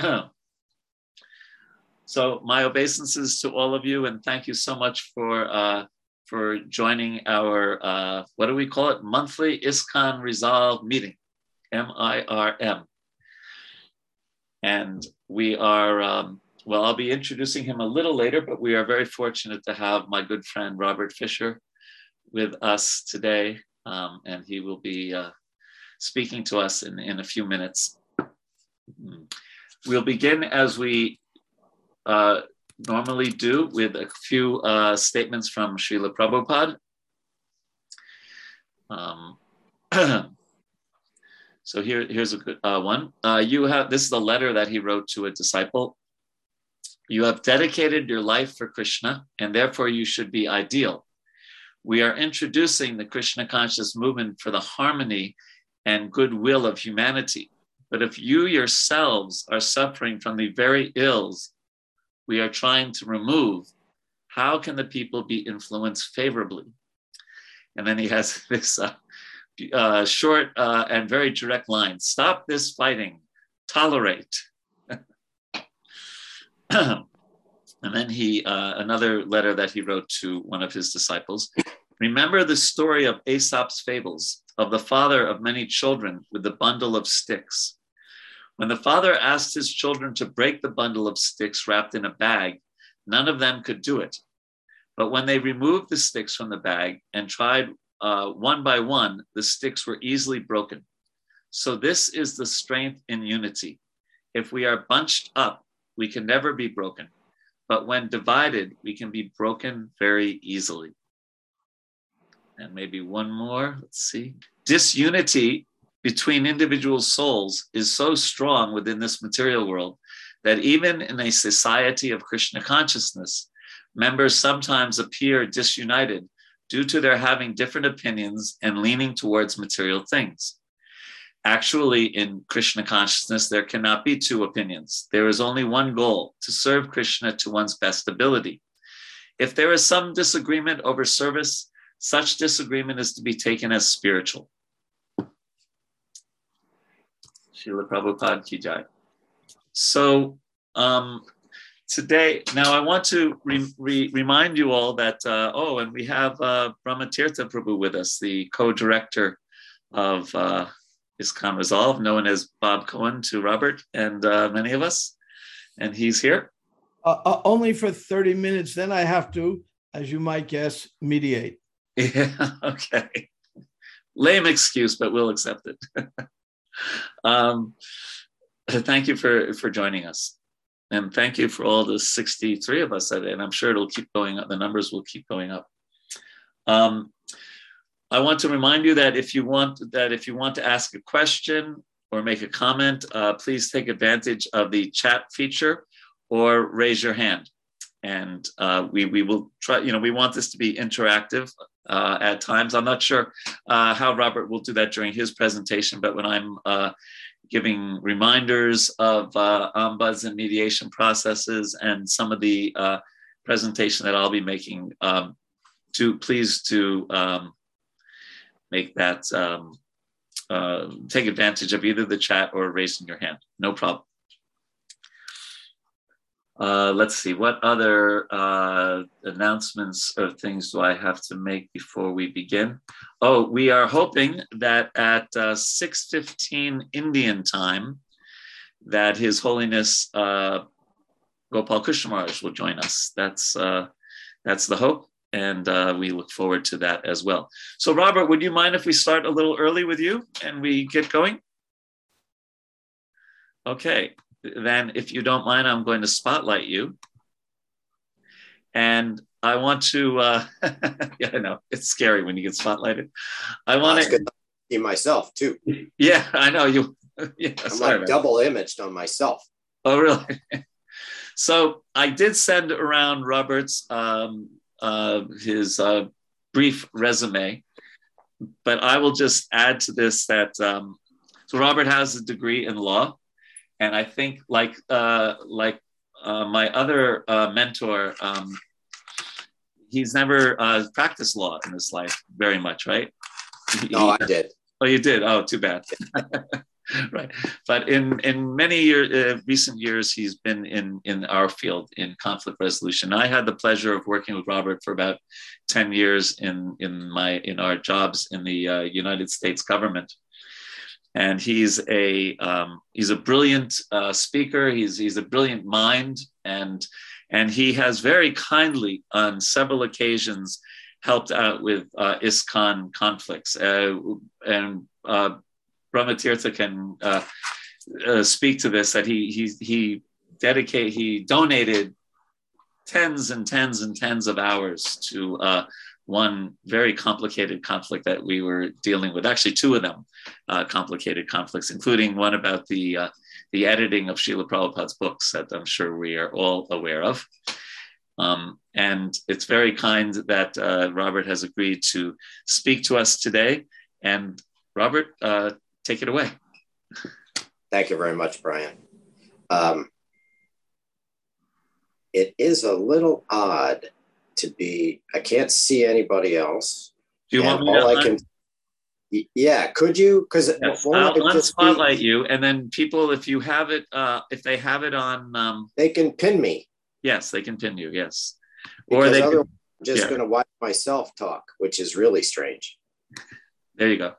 so my obeisances to all of you, and thank you so much for uh, for joining our uh, what do we call it? Monthly ISKCON Resolve meeting, M I R M. And we are um, well. I'll be introducing him a little later, but we are very fortunate to have my good friend Robert Fisher with us today, um, and he will be uh, speaking to us in, in a few minutes. We'll begin as we uh, normally do with a few uh, statements from Srila Prabhupada. Um, so here, here's a good uh, one. Uh, you have this is the letter that he wrote to a disciple. You have dedicated your life for Krishna, and therefore you should be ideal. We are introducing the Krishna conscious movement for the harmony and goodwill of humanity. But if you yourselves are suffering from the very ills we are trying to remove, how can the people be influenced favorably? And then he has this uh, uh, short uh, and very direct line stop this fighting, tolerate. and then he, uh, another letter that he wrote to one of his disciples remember the story of Aesop's fables, of the father of many children with the bundle of sticks. When the father asked his children to break the bundle of sticks wrapped in a bag, none of them could do it. But when they removed the sticks from the bag and tried uh, one by one, the sticks were easily broken. So, this is the strength in unity. If we are bunched up, we can never be broken. But when divided, we can be broken very easily. And maybe one more. Let's see. Disunity between individual souls is so strong within this material world that even in a society of Krishna consciousness, members sometimes appear disunited due to their having different opinions and leaning towards material things. Actually, in Krishna consciousness, there cannot be two opinions. There is only one goal to serve Krishna to one's best ability. If there is some disagreement over service, such disagreement is to be taken as spiritual. Srila Prabhupada Ki Jai. So um, today, now I want to re- re- remind you all that, uh, oh, and we have uh, Brahmatirtha Prabhu with us, the co-director of uh, ISKCON Resolve, known as Bob Cohen to Robert and uh, many of us. And he's here. Uh, uh, only for 30 minutes. Then I have to, as you might guess, mediate. Yeah, okay. Lame excuse, but we'll accept it. um, thank you for for joining us, and thank you for all the 63 of us. And I'm sure it'll keep going up. The numbers will keep going up. Um, I want to remind you that if you want that if you want to ask a question or make a comment, uh, please take advantage of the chat feature or raise your hand. And uh, we, we will try, you know, we want this to be interactive uh, at times. I'm not sure uh, how Robert will do that during his presentation, but when I'm uh, giving reminders of uh, ombuds and mediation processes and some of the uh, presentation that I'll be making, um, to please to um, make that um, uh, take advantage of either the chat or raising your hand. No problem. Uh, let's see, what other uh, announcements or things do I have to make before we begin? Oh, we are hoping that at uh, 6.15 Indian time, that His Holiness uh, Gopal Krishna Maharaj will join us. That's, uh, that's the hope, and uh, we look forward to that as well. So Robert, would you mind if we start a little early with you and we get going? Okay, then if you don't mind, I'm going to spotlight you. And I want to, uh, yeah, I know it's scary when you get spotlighted. I want to see myself too. Yeah, I know you. yeah, I'm like double imaged on myself. Oh, really? so I did send around Robert's um, uh, his uh, brief resume, but I will just add to this that um, so Robert has a degree in law and I think like uh, like uh, my other uh, mentor, um, he's never uh, practiced law in his life very much, right? No, I did. Oh, you did. Oh, too bad. right. But in in many year, uh, recent years, he's been in in our field in conflict resolution. I had the pleasure of working with Robert for about ten years in in my in our jobs in the uh, United States government. And he's a um, he's a brilliant uh, speaker. He's he's a brilliant mind, and and he has very kindly on several occasions helped out with uh, ISKCON conflicts. Uh, and uh, Brahmatirtha can uh, uh, speak to this that he he he dedicate he donated tens and tens and tens of hours to uh, one very complicated conflict that we were dealing with. Actually, two of them uh, complicated conflicts, including one about the uh, the editing of Srila Prabhupada's books that I'm sure we are all aware of. Um, and it's very kind that uh, Robert has agreed to speak to us today. And Robert, uh, take it away. Thank you very much, Brian. Um, it is a little odd to be, I can't see anybody else. Do you want me to? I can, yeah, could you? Because yes, I'll unspotlight be, you, and then people, if you have it, uh, if they have it on, um, they can pin me. Yes, they can pin you. Yes, because or they can, I'm just yeah. going to watch myself talk, which is really strange. There you go.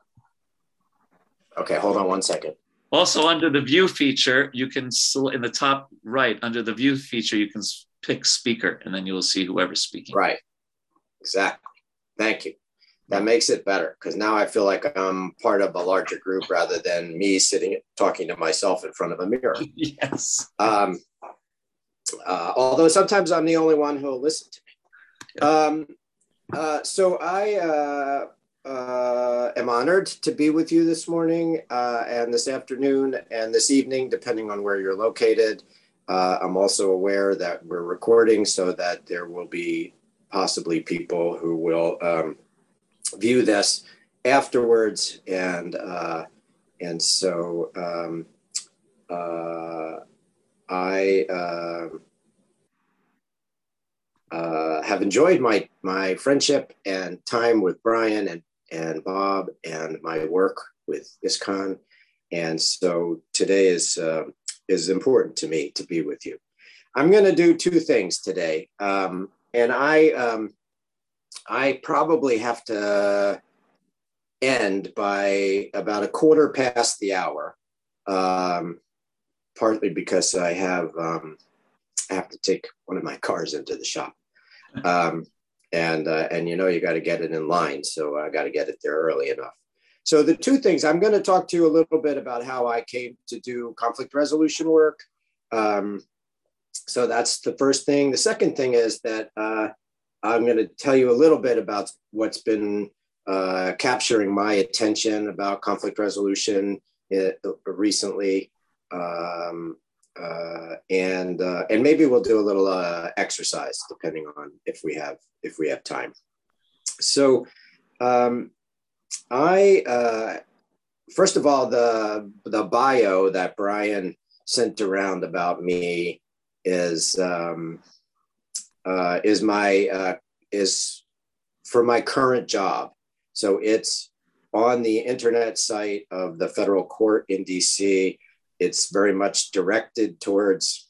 Okay, hold on one second. Also, under the view feature, you can in the top right under the view feature, you can pick speaker, and then you will see whoever's speaking. Right. Exactly. Thank you. That makes it better because now I feel like I'm part of a larger group rather than me sitting talking to myself in front of a mirror. yes. Um, uh, although sometimes I'm the only one who'll listen to me. Um, uh, so I uh, uh, am honored to be with you this morning uh, and this afternoon and this evening, depending on where you're located. Uh, I'm also aware that we're recording so that there will be possibly people who will um, view this afterwards. And, uh, and so um, uh, I um, uh, have enjoyed my, my friendship and time with Brian and and Bob and my work with ISKCON. And so today is, uh, is important to me to be with you. I'm going to do two things today. Um, and I, um, I probably have to end by about a quarter past the hour, um, partly because I have, um, I have to take one of my cars into the shop. Um, and uh, and you know you got to get it in line so i got to get it there early enough so the two things i'm going to talk to you a little bit about how i came to do conflict resolution work. Um, so that's the first thing. The second thing is that uh, i'm going to tell you a little bit about what's been uh, capturing my attention about conflict resolution uh, recently. Um, uh, and uh, and maybe we'll do a little uh, exercise depending on if we have if we have time. So, um, I uh, first of all the the bio that Brian sent around about me is um, uh, is my uh, is for my current job. So it's on the internet site of the federal court in DC it's very much directed towards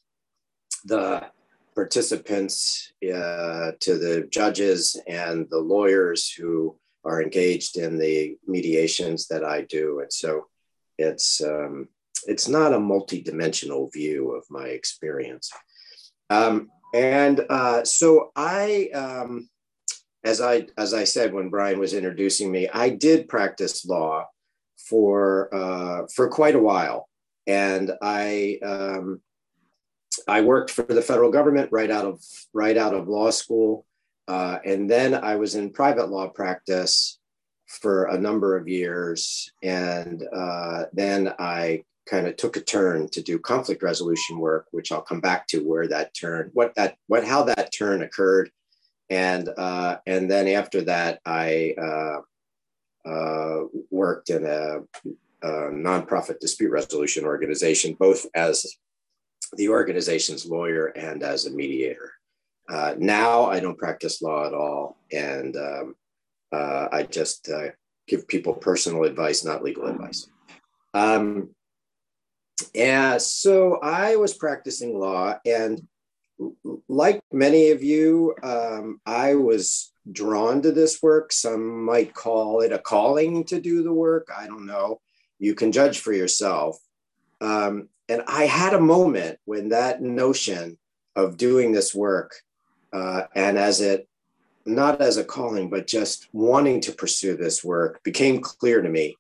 the participants, uh, to the judges and the lawyers who are engaged in the mediations that I do. And so it's, um, it's not a multi-dimensional view of my experience. Um, and uh, so I, um, as I as I said when Brian was introducing me, I did practice law for uh, for quite a while, and I um, I worked for the federal government right out of right out of law school, uh, and then I was in private law practice for a number of years, and uh, then I kind of took a turn to do conflict resolution work, which I'll come back to where that turn, what that, what how that turn occurred, and uh, and then after that I uh, uh, worked in a uh, nonprofit dispute resolution organization, both as the organization's lawyer and as a mediator. Uh, now I don't practice law at all, and um, uh, I just uh, give people personal advice, not legal advice. Um, so I was practicing law, and like many of you, um, I was drawn to this work. Some might call it a calling to do the work. I don't know. You can judge for yourself. Um, and I had a moment when that notion of doing this work, uh, and as it not as a calling, but just wanting to pursue this work became clear to me.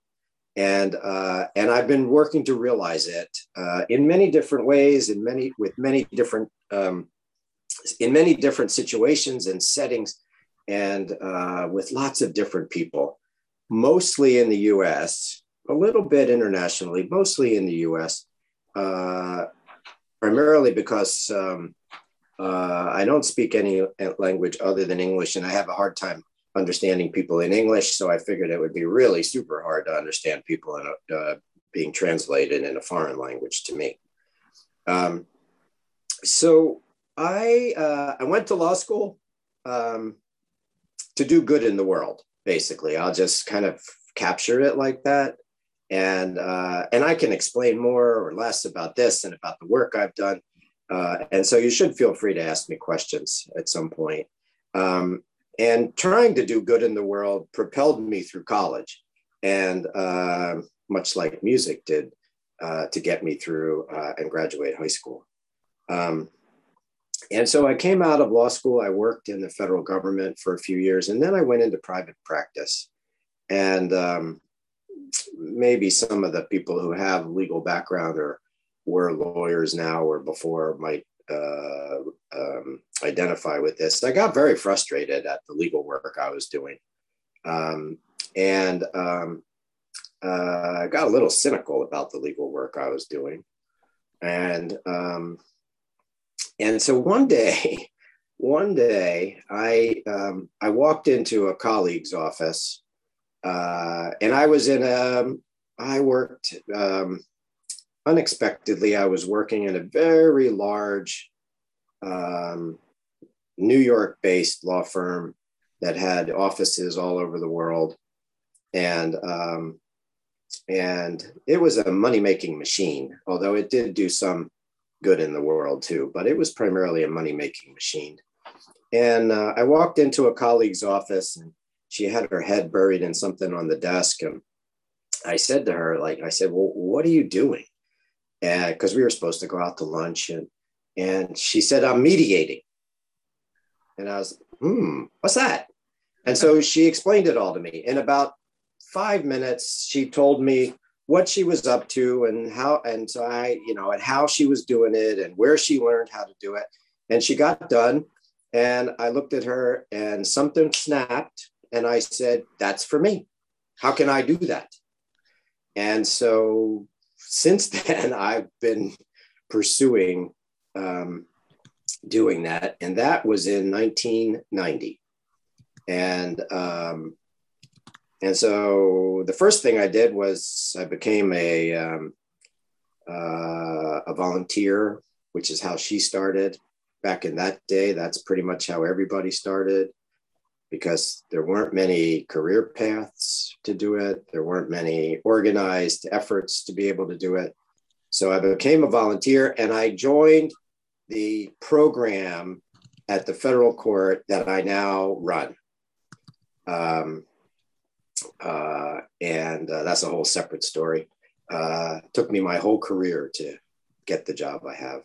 And uh, and I've been working to realize it uh, in many different ways, in many with many different um, in many different situations and settings, and uh, with lots of different people, mostly in the U.S., a little bit internationally, mostly in the U.S. Uh, primarily because um, uh, I don't speak any language other than English, and I have a hard time understanding people in English. So I figured it would be really super hard to understand people in uh, being translated in a foreign language to me. Um, so I uh, I went to law school um, to do good in the world. Basically, I'll just kind of capture it like that, and uh, and I can explain more or less about this and about the work I've done. Uh, and so you should feel free to ask me questions at some point. Um, and trying to do good in the world propelled me through college, and uh, much like music did uh, to get me through uh, and graduate high school. Um, and so I came out of law school. I worked in the federal government for a few years, and then I went into private practice. And um, maybe some of the people who have legal background or were lawyers now or before might uh, um, identify with this. I got very frustrated at the legal work I was doing. Um, and um, uh, I got a little cynical about the legal work I was doing. And, um, and so one day, one day I, um, I walked into a colleague's office uh, and I was in a, I worked um, unexpectedly, I was working in a very large um, New York based law firm that had offices all over the world. And, um, and it was a money making machine, although it did do some good in the world too, but it was primarily a money making machine. And uh, I walked into a colleague's office and she had her head buried in something on the desk. And I said to her, like, I said, well, what are you doing? And because we were supposed to go out to lunch and and she said i'm mediating. And i was hmm what's that? And so she explained it all to me. In about five minutes she told me what she was up to and how and so i you know and how she was doing it and where she learned how to do it. And she got done and i looked at her and something snapped and i said that's for me. How can i do that? And so since then, I've been pursuing um, doing that, and that was in 1990. And um, and so the first thing I did was I became a um, uh, a volunteer, which is how she started back in that day. That's pretty much how everybody started because there weren't many career paths to do it. There weren't many organized efforts to be able to do it. So I became a volunteer and I joined the program at the federal court that I now run. Um, uh, and uh, that's a whole separate story. Uh, took me my whole career to get the job I have.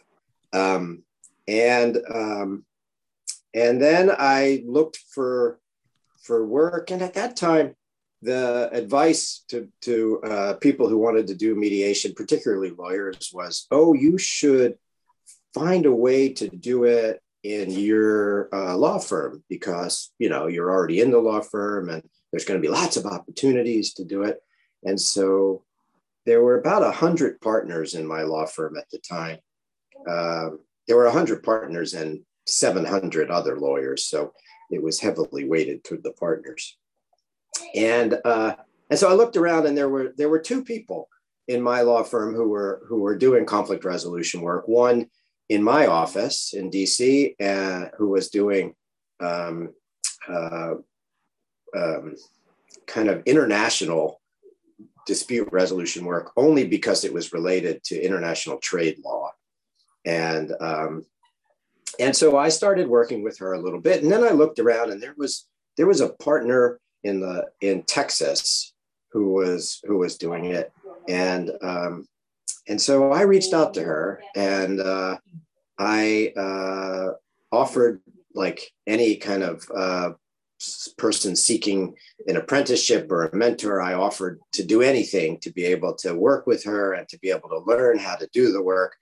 Um, and um, and then I looked for for work. And at that time, the advice to, to uh, people who wanted to do mediation, particularly lawyers, was, oh, you should find a way to do it in your uh, law firm because you know you're already in the law firm and there's going to be lots of opportunities to do it. And so there were about a hundred partners in my law firm at the time. Uh, there were a hundred partners and 700 other lawyers. So it was heavily weighted toward the partners. And uh, and so I looked around, and there were there were two people in my law firm who were who were doing conflict resolution work. One in my office in DC, uh, who was doing um, uh, um, kind of international dispute resolution work only because it was related to international trade law. And um, and so I started working with her a little bit, and then I looked around, and there was there was a partner in the in Texas who was who was doing it, and um, and so I reached out to her, and uh, I uh, offered like any kind of uh, person seeking an apprenticeship or a mentor, I offered to do anything to be able to work with her and to be able to learn how to do the work.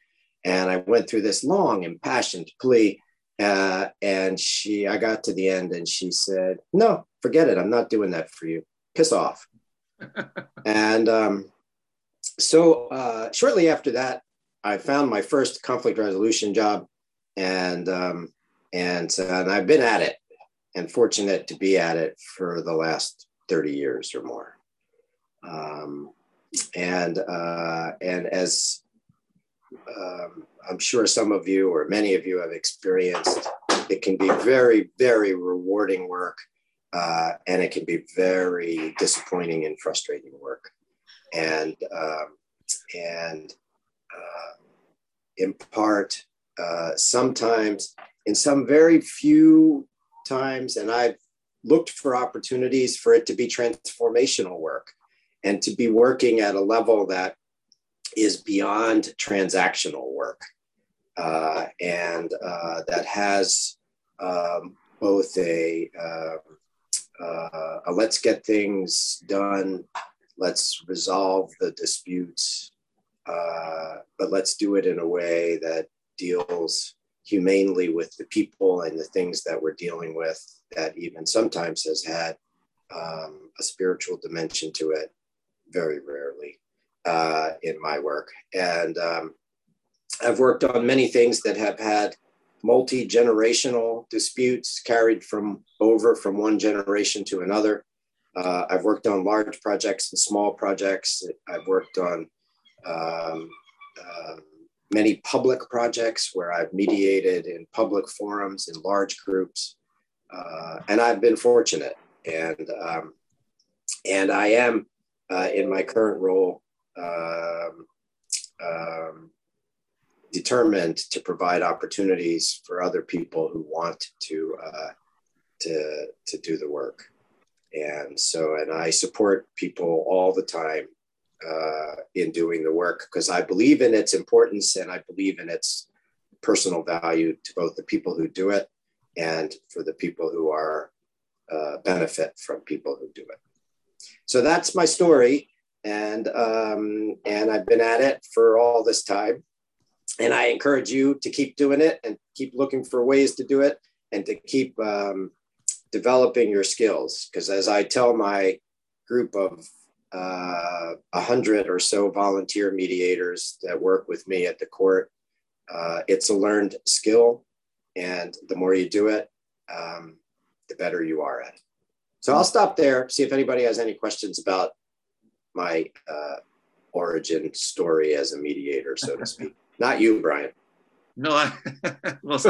And I went through this long, impassioned plea. Uh, and she, I got to the end and she said, No, forget it. I'm not doing that for you. Piss off. and um, so uh, shortly after that, I found my first conflict resolution job. And, um, and, uh, and I've been at it and fortunate to be at it for the last 30 years or more. Um, and uh, and as um, I'm sure some of you or many of you have experienced, it can be very, very rewarding work, uh, and it can be very disappointing and frustrating work. And um, and uh, in part, uh, sometimes in some very few times, and I've looked for opportunities for it to be transformational work and to be working at a level that is beyond transactional work. Uh, and uh, that has um, both a, uh, uh a let's get things done, let's resolve the disputes, uh, but let's do it in a way that deals humanely with the people and the things that we're dealing with that even sometimes has had um, a spiritual dimension to it very rarely uh, in my work. And um, i've worked on many things that have had multi-generational disputes carried from over from one generation to another. Uh, i've worked on large projects and small projects. I've worked on um, uh, many public projects where I've mediated in public forums in large groups, uh, and I've been fortunate. And um, and I am uh, in my current role um, um, determined to provide opportunities for other people who want to uh, to to do the work. And so, and I support people all the time uh, in doing the work because I believe in its importance and I believe in its personal value to both the people who do it and for the people who are uh, benefit from people who do it. So that's my story, and um, and I've been at it for all this time, and I encourage you to keep doing it and keep looking for ways to do it and to keep um, developing your skills because as I tell my group of uh, a hundred or so volunteer mediators that work with me at the court. Uh, it's a learned skill, and the more you do it, um, the better you are at it. So I'll stop there. See if anybody has any questions about my uh, origin story as a mediator, so to speak. Not you, Brian. No, I, well,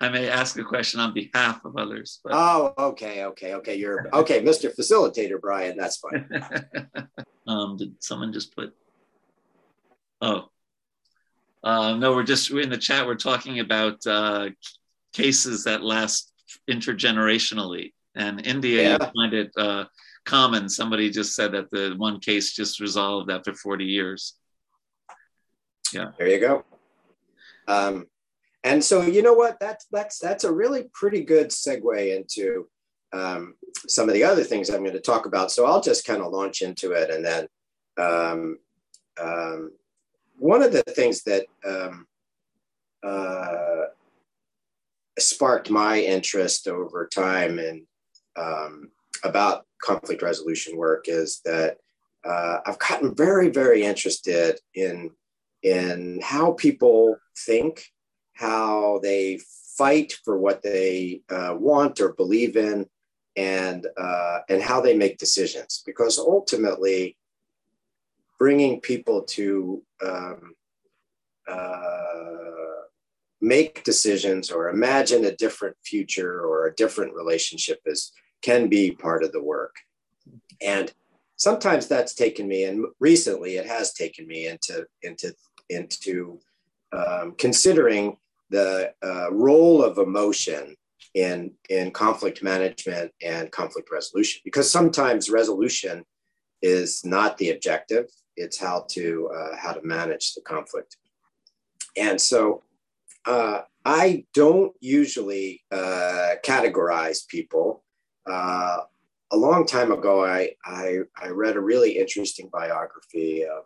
I may ask a question on behalf of others. But... Oh, okay, okay, okay. You're okay, Mr. Facilitator, Brian. That's fine. um, did someone just put? Oh, uh, no. We're just we're in the chat. We're talking about uh, cases that last intergenerationally, and India. Yeah. You find it uh, common. Somebody just said that the one case just resolved after forty years. Yeah. There you go. Um, and so, you know what? That's that's that's a really pretty good segue into um, some of the other things I'm going to talk about. So I'll just kind of launch into it, and then um, um, one of the things that um, uh, sparked my interest over time and um, about conflict resolution work is that uh, I've gotten very, very interested in in how people think how they fight for what they uh, want or believe in, and uh, and how they make decisions. Because ultimately, bringing people to um, uh, make decisions or imagine a different future or a different relationship is can be part of the work. And sometimes that's taken me, and recently it has taken me into into into um, considering the uh, role of emotion in in conflict management and conflict resolution because sometimes resolution is not the objective it's how to uh, how to manage the conflict and so uh, i don't usually uh, categorize people uh, a long time ago I, I, I read a really interesting biography of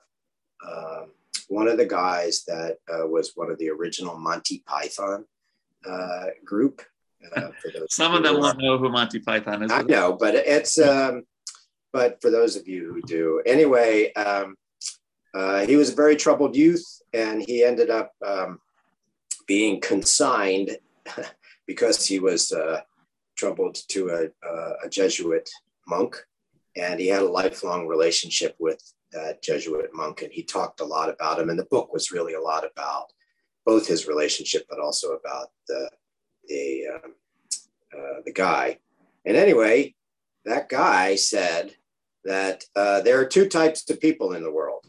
um, one of the guys that uh, was one of the original monty python uh, group uh, Some of them won't know who Monty Python is. I know, but it's um, but for those of you who do, anyway, um, uh, he was a very troubled youth, and he ended up um, being consigned because he was uh, troubled to a, a Jesuit monk, and he had a lifelong relationship with that Jesuit monk, and he talked a lot about him. And the book was really a lot about both his relationship, but also about the the um, uh, the guy. And anyway, that guy said that uh, there are two types of people in the world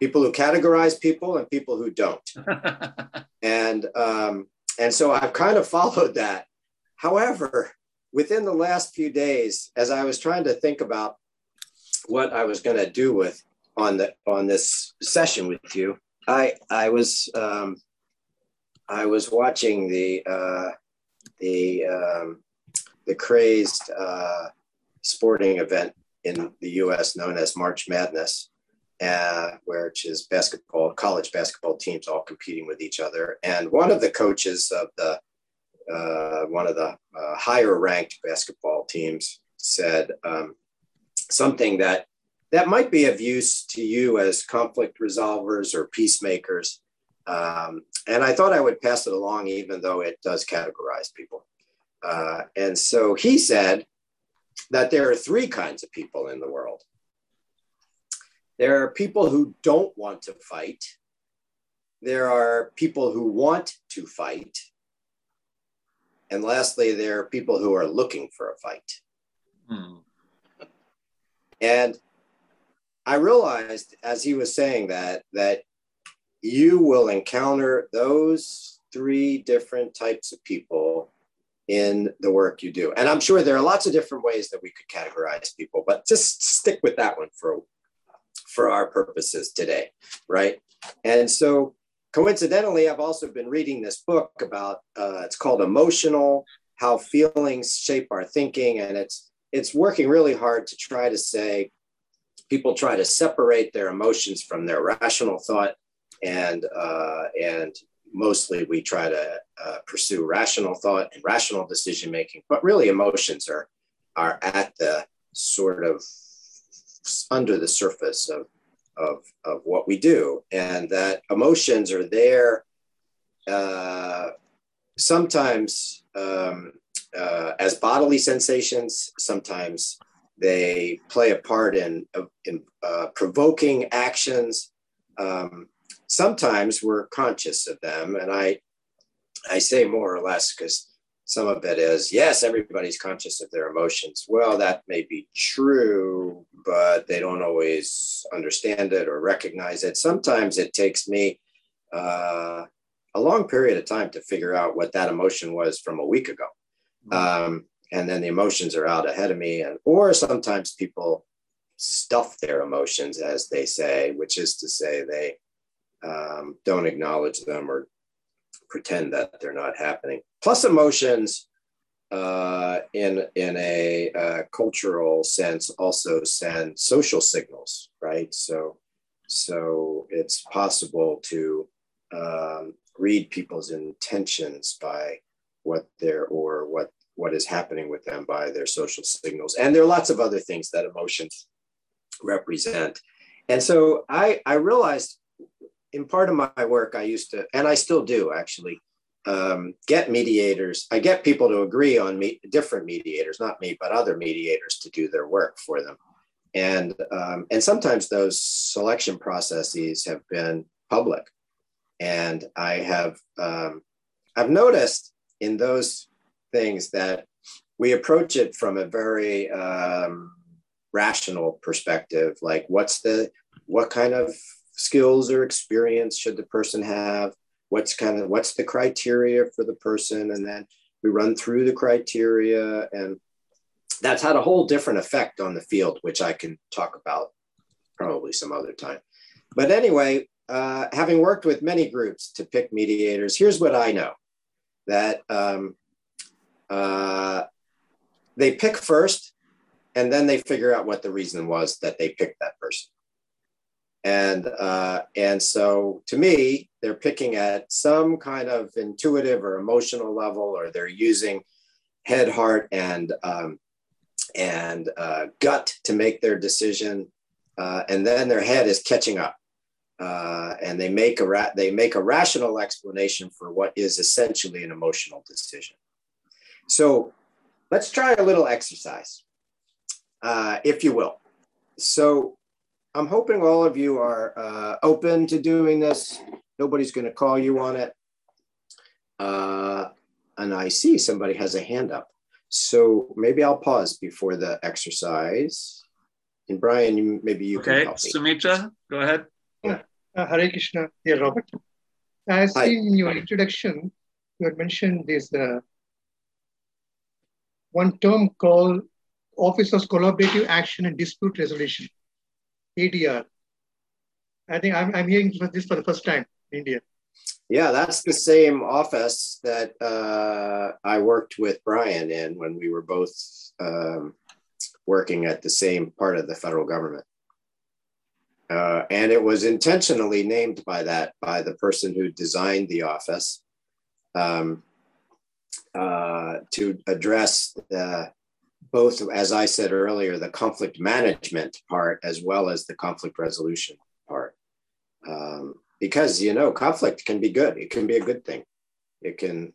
people who categorize people and people who don't. and um, and so I've kind of followed that. However, within the last few days, as I was trying to think about what I was going to do with on the on this session with you, I I was um, I was watching the uh, the um, the crazed uh, sporting event in the U.S. known as March Madness, uh, which is basketball college basketball teams all competing with each other. And one of the coaches of the uh, one of the uh, higher ranked basketball teams said um, something that that might be of use to you as conflict resolvers or peacemakers. Um, and I thought I would pass it along, even though it does categorize people. Uh, and so he said that there are three kinds of people in the world. There are people who don't want to fight, there are people who want to fight, and lastly, there are people who are looking for a fight. Hmm. And I realized as he was saying that, that you will encounter those three different types of people in the work you do. And I'm sure there are lots of different ways that we could categorize people, but just stick with that one for for our purposes today, right? And so coincidentally, I've also been reading this book about uh, it's called Emotional: How Feelings Shape Our Thinking, and it's it's working really hard to try to say people try to separate their emotions from their rational thought and uh, and mostly we try to uh, pursue rational thought and rational decision making but really emotions are are at the sort of under the surface of of, of what we do and that emotions are there uh, sometimes um, uh, as bodily sensations sometimes they play a part in, in uh, provoking actions. Um, sometimes we're conscious of them and i i say more or less because some of it is yes everybody's conscious of their emotions. Well that may be true but they don't always understand it or recognize it. Sometimes it takes me uh, a long period of time to figure out what that emotion was from a week ago. Mm-hmm. um, and then the emotions are out ahead of me and or sometimes people stuff their emotions as they say which is to say they um, don't acknowledge them or pretend that they're not happening. Plus, emotions uh, in in a uh, cultural sense also send social signals, right? So, so it's possible to um, read people's intentions by what they're or what what is happening with them by their social signals, and there are lots of other things that emotions represent. And so I I realized in part of my work, I used to, and I still do actually, um, get mediators. I get people to agree on me, different mediators, not me, but other mediators to do their work for them. And, um, and sometimes those selection processes have been public. And I have, um, I've noticed in those things that we approach it from a very um, rational perspective, like what's the what kind of skills or experience should the person have? What's kind of what's the criteria for the person, and then we run through the criteria, and that's had a whole different effect on the field, which I can talk about probably some other time. But anyway, uh, having worked with many groups to pick mediators, here's what I know that um, uh, they pick first and then they figure out what the reason was that they picked that person. And, uh, and so to me, they're picking at some kind of intuitive or emotional level, or they're using head, heart, and, um, and uh, gut to make their decision. Uh, and then their head is catching up uh, and they make a ra- they make a rational explanation for what is essentially an emotional decision. So let's try a little exercise, uh, if you will. So I'm hoping all of you are uh, open to doing this. Nobody's going to call you on it. Uh, and I see somebody has a hand up. So maybe I'll pause before the exercise. And Brian, you, maybe you okay. can help me. Sumitra, go ahead. Uh, Hare Krishna, dear Robert. As Hi. in your introduction, you had mentioned this uh, one term called Office of Collaborative Action and Dispute Resolution, ADR. I think I'm, I'm hearing this for the first time in India. Yeah, that's the same office that uh, I worked with Brian in when we were both um, working at the same part of the federal government. Uh, and it was intentionally named by that by the person who designed the office um, uh, to address the, both, as I said earlier, the conflict management part as well as the conflict resolution part. Um, because you know, conflict can be good. It can be a good thing. It can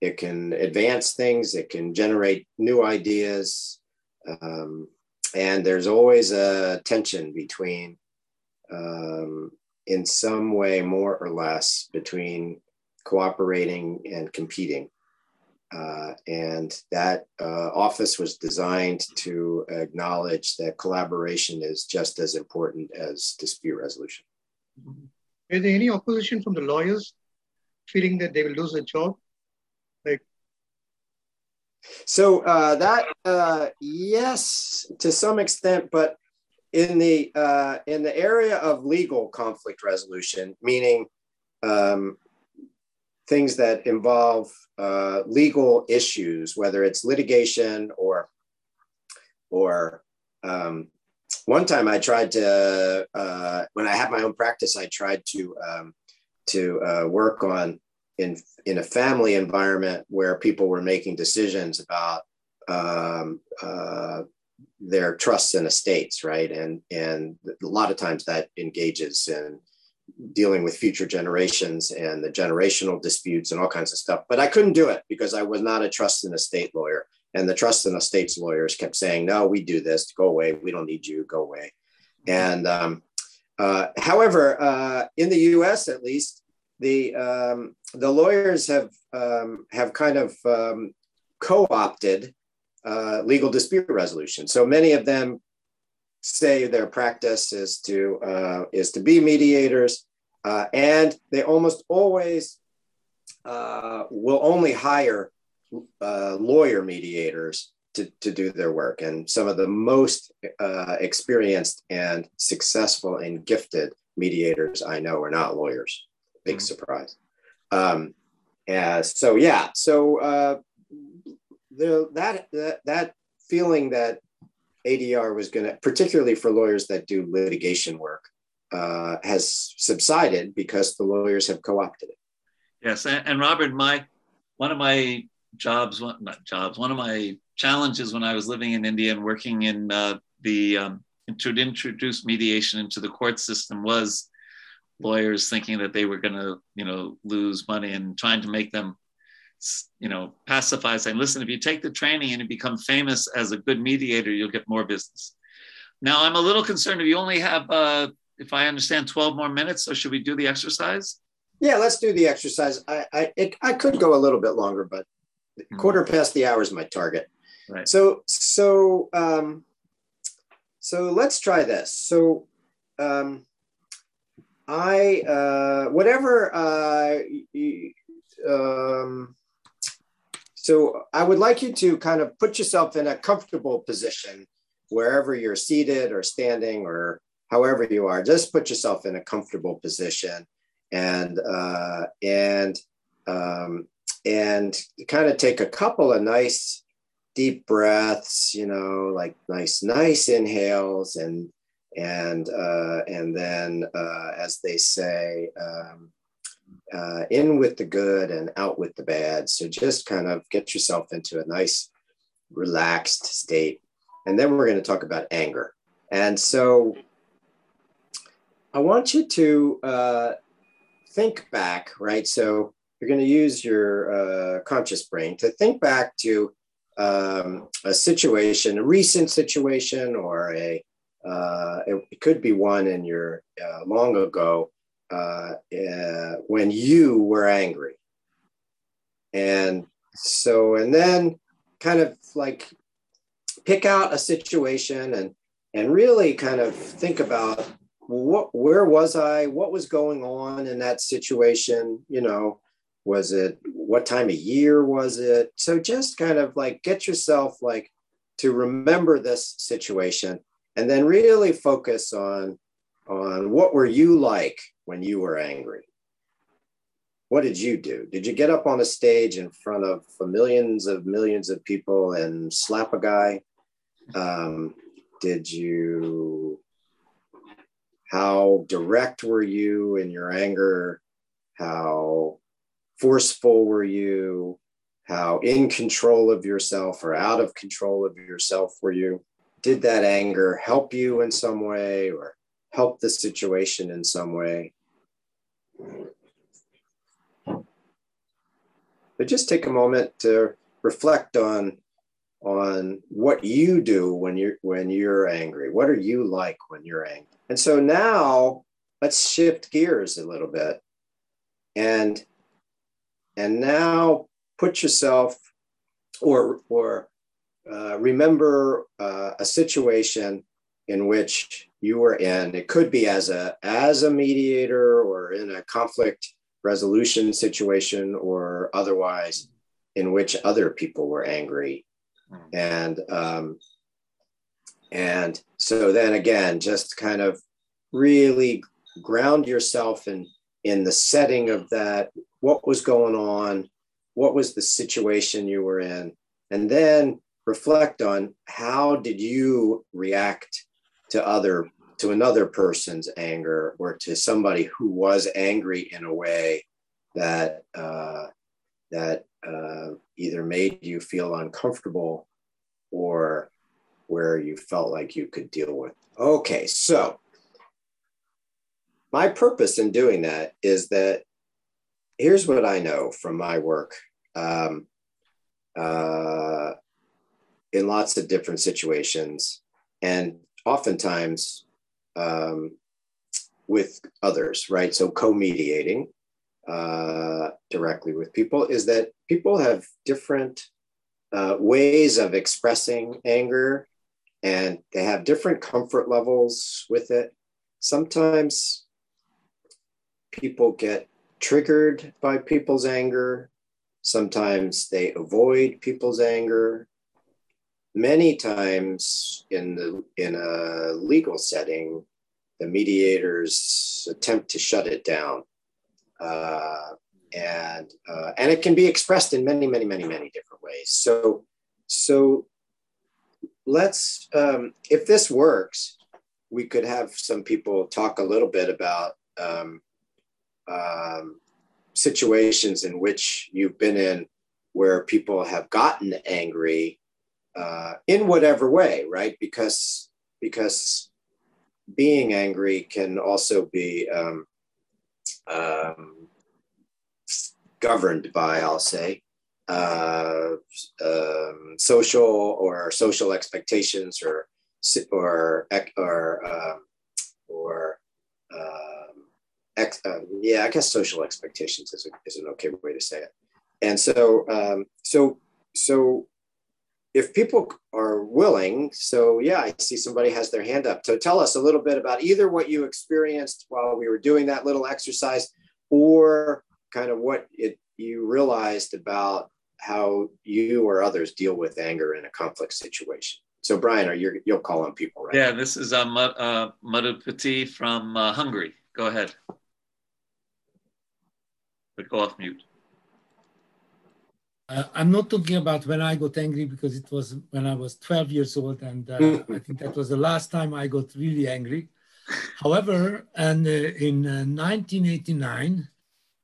it can advance things. It can generate new ideas. Um, and there's always a tension between um, in some way, more or less, between cooperating and competing. Uh, and that uh, office was designed to acknowledge that collaboration is just as important as dispute resolution. Is there any opposition from the lawyers feeling that they will lose their job? Like, so uh, that uh, yes, to some extent, but in the uh, in the area of legal conflict resolution, meaning um, things that involve uh, legal issues, whether it's litigation or or um, one time I tried to uh, when I had my own practice, I tried to um, to uh, work on in in a family environment where people were making decisions about um, uh, their trusts and estates, right? And and a lot of times that engages in dealing with future generations and the generational disputes and all kinds of stuff. But I couldn't do it because I was not a trust and estate lawyer. And the trust and estates lawyers kept saying, "No, we do this. Go away. We don't need you. Go away." And um, uh, however, uh, in the U.S. at least, the um, the lawyers have um, have kind of um, co-opted uh, legal dispute resolution. So many of them say their practice is to uh, is to be mediators, uh, and they almost always uh, will only hire uh, lawyer mediators to, to do their work. And some of the most uh, experienced and successful and gifted mediators I know are not lawyers. Big mm-hmm. surprise. Um, so yeah, so the, that, that, that feeling that ADR was going to, particularly for lawyers that do litigation work, uh, has subsided because the lawyers have co-opted it. Yes, and, and Robert, my one of my jobs, not jobs, one of my challenges when I was living in India and working in uh, the um, to introduce mediation into the court system was lawyers thinking that they were going to, you know, lose money and trying to make them you know, pacify, saying, listen, if you take the training and you become famous as a good mediator, you'll get more business. Now, I'm a little concerned if you only have, uh, if I understand, 12 more minutes. So should we do the exercise? Yeah, let's do the exercise. I I, it, I could go a little bit longer, but mm-hmm. quarter past the hour is my target. Right. So so um, so let's try this. So um, I uh, whatever uh, um, so I would like you to kind of put yourself in a comfortable position wherever you're seated or standing or however you are. Just put yourself in a comfortable position and uh, and um, and kind of take a couple of nice deep breaths. You know, like nice nice inhales and and uh, and then uh, as they say. Um, uh, in with the good and out with the bad. So just kind of get yourself into a nice, relaxed state. And then we're going to talk about anger. And so I want you to uh, think back, right? So you're going to use your uh, conscious brain to think back to um, a situation, a recent situation, or a uh, it, could be one in your uh, long ago uh, uh, when you were angry. And so, and then kind of like pick out a situation and and really kind of think about what where was I? What was going on in that situation? You know, was it what time of year was it? So just kind of like get yourself like to remember this situation and then really focus on on what were you like when you were angry? What did you do? Did you get up on a stage in front of millions of millions of people and slap a guy? Um, did you, how direct were you in your anger? How forceful were you? How in control of yourself or out of control of yourself were you? Did that anger help you in some way or help the situation in some way. But just take a moment to reflect on on what you do when you're when you're angry. What are you like when you're angry? And so now let's shift gears a little bit and and now put yourself or or uh, remember uh, a situation in which you were in. It could be as a as a mediator or in a conflict resolution situation or otherwise in which other people were angry. Hmm. And um, and so then again, just kind of really ground yourself in in the setting of that, what was going on, what was the situation you were in, and then reflect on how did you react to other to another person's anger or to somebody who was angry in a way that uh, that uh, either made you feel uncomfortable or where you felt like you could deal with. Okay, so my purpose in doing that is that here's what I know from my work um, uh, in lots of different situations. And oftentimes um, with others, right? So co-mediating uh, directly with people is that people have different uh, ways of expressing anger and they have different comfort levels with it. Sometimes people get triggered by people's anger. Sometimes they avoid people's anger many times in the in a legal setting, the mediators attempt to shut it down, uh, and uh, and it can be expressed in many, many, many, many different ways. So, so let's um, if this works, we could have some people talk a little bit about um, um, situations in which you've been in where people have gotten angry uh, in whatever way, right? Because because being angry can also be um, um, governed by, I'll say, uh, um, social or social expectations or or or um, or um, ex, um, yeah, I guess social expectations is, a, is an okay way to say it. And so um, so so if people are willing, so yeah, I see somebody has their hand up. So tell us a little bit about either what you experienced while we were doing that little exercise, or kind of what it you realized about how you or others deal with anger in a conflict situation. So Brian, are you you'll call on people, right? Yeah, this is uh, uh, Madhupati from uh, Hungary. Go ahead. But go off mute. Uh, I'm not talking about when I got angry because it was when I was 12 years old, and uh, I think that was the last time I got really angry. However, and uh, in 1989, uh,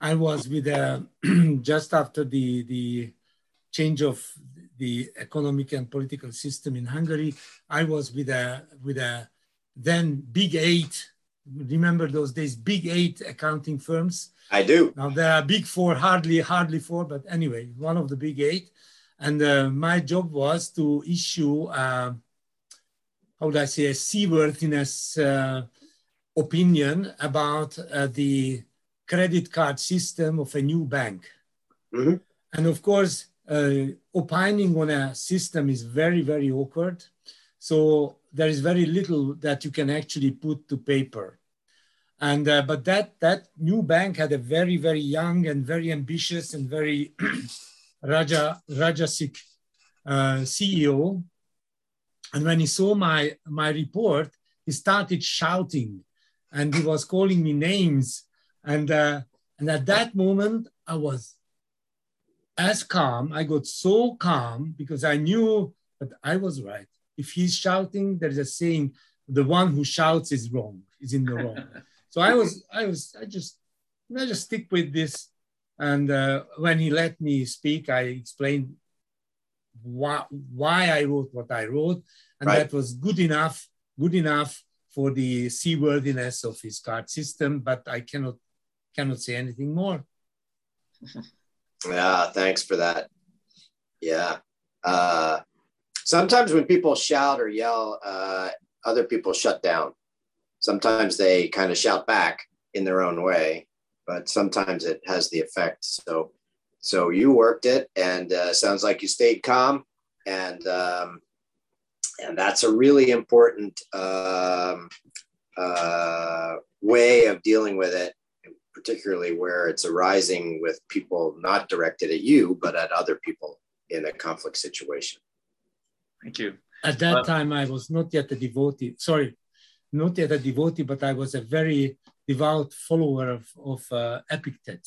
I was with uh, just after the the change of the economic and political system in Hungary. I was with a with a then big eight. Remember those days, big eight accounting firms. I do. Now there are big four, hardly hardly four, but anyway, one of the big eight. And uh, my job was to issue, uh, how would I say, a seaworthiness uh, opinion about uh, the credit card system of a new bank. Mm-hmm. And of course, uh, opining on a system is very, very awkward. So there is very little that you can actually put to paper. And uh, but that that new bank had a very, very young and very ambitious and very Raja Rajasic uh, CEO. And when he saw my my report, he started shouting, and he was calling me names. And uh, and at that moment, I was as calm. I got so calm because I knew that I was right. If he's shouting, there is a saying, the one who shouts is wrong, is in the wrong. so I was, I was, I just, I just stick with this. And uh, when he let me speak, I explained why, why I wrote what I wrote. And right. that was good enough, good enough for the seaworthiness of his card system, but I cannot, cannot say anything more. Yeah, thanks for that. Yeah. Uh, sometimes when people shout or yell, uh, other people shut down. Sometimes they kind of shout back in their own way, but sometimes it has the effect. So, so you worked it, and uh, sounds like you stayed calm, and um, and that's a really important um, uh, way of dealing with it particularly where it's arising with people not directed at you, but at other people in a conflict situation. Thank you. At that uh, time, I was not yet a devotee. Sorry, not yet a devotee, but I was a very devout follower of, of uh, Epictet,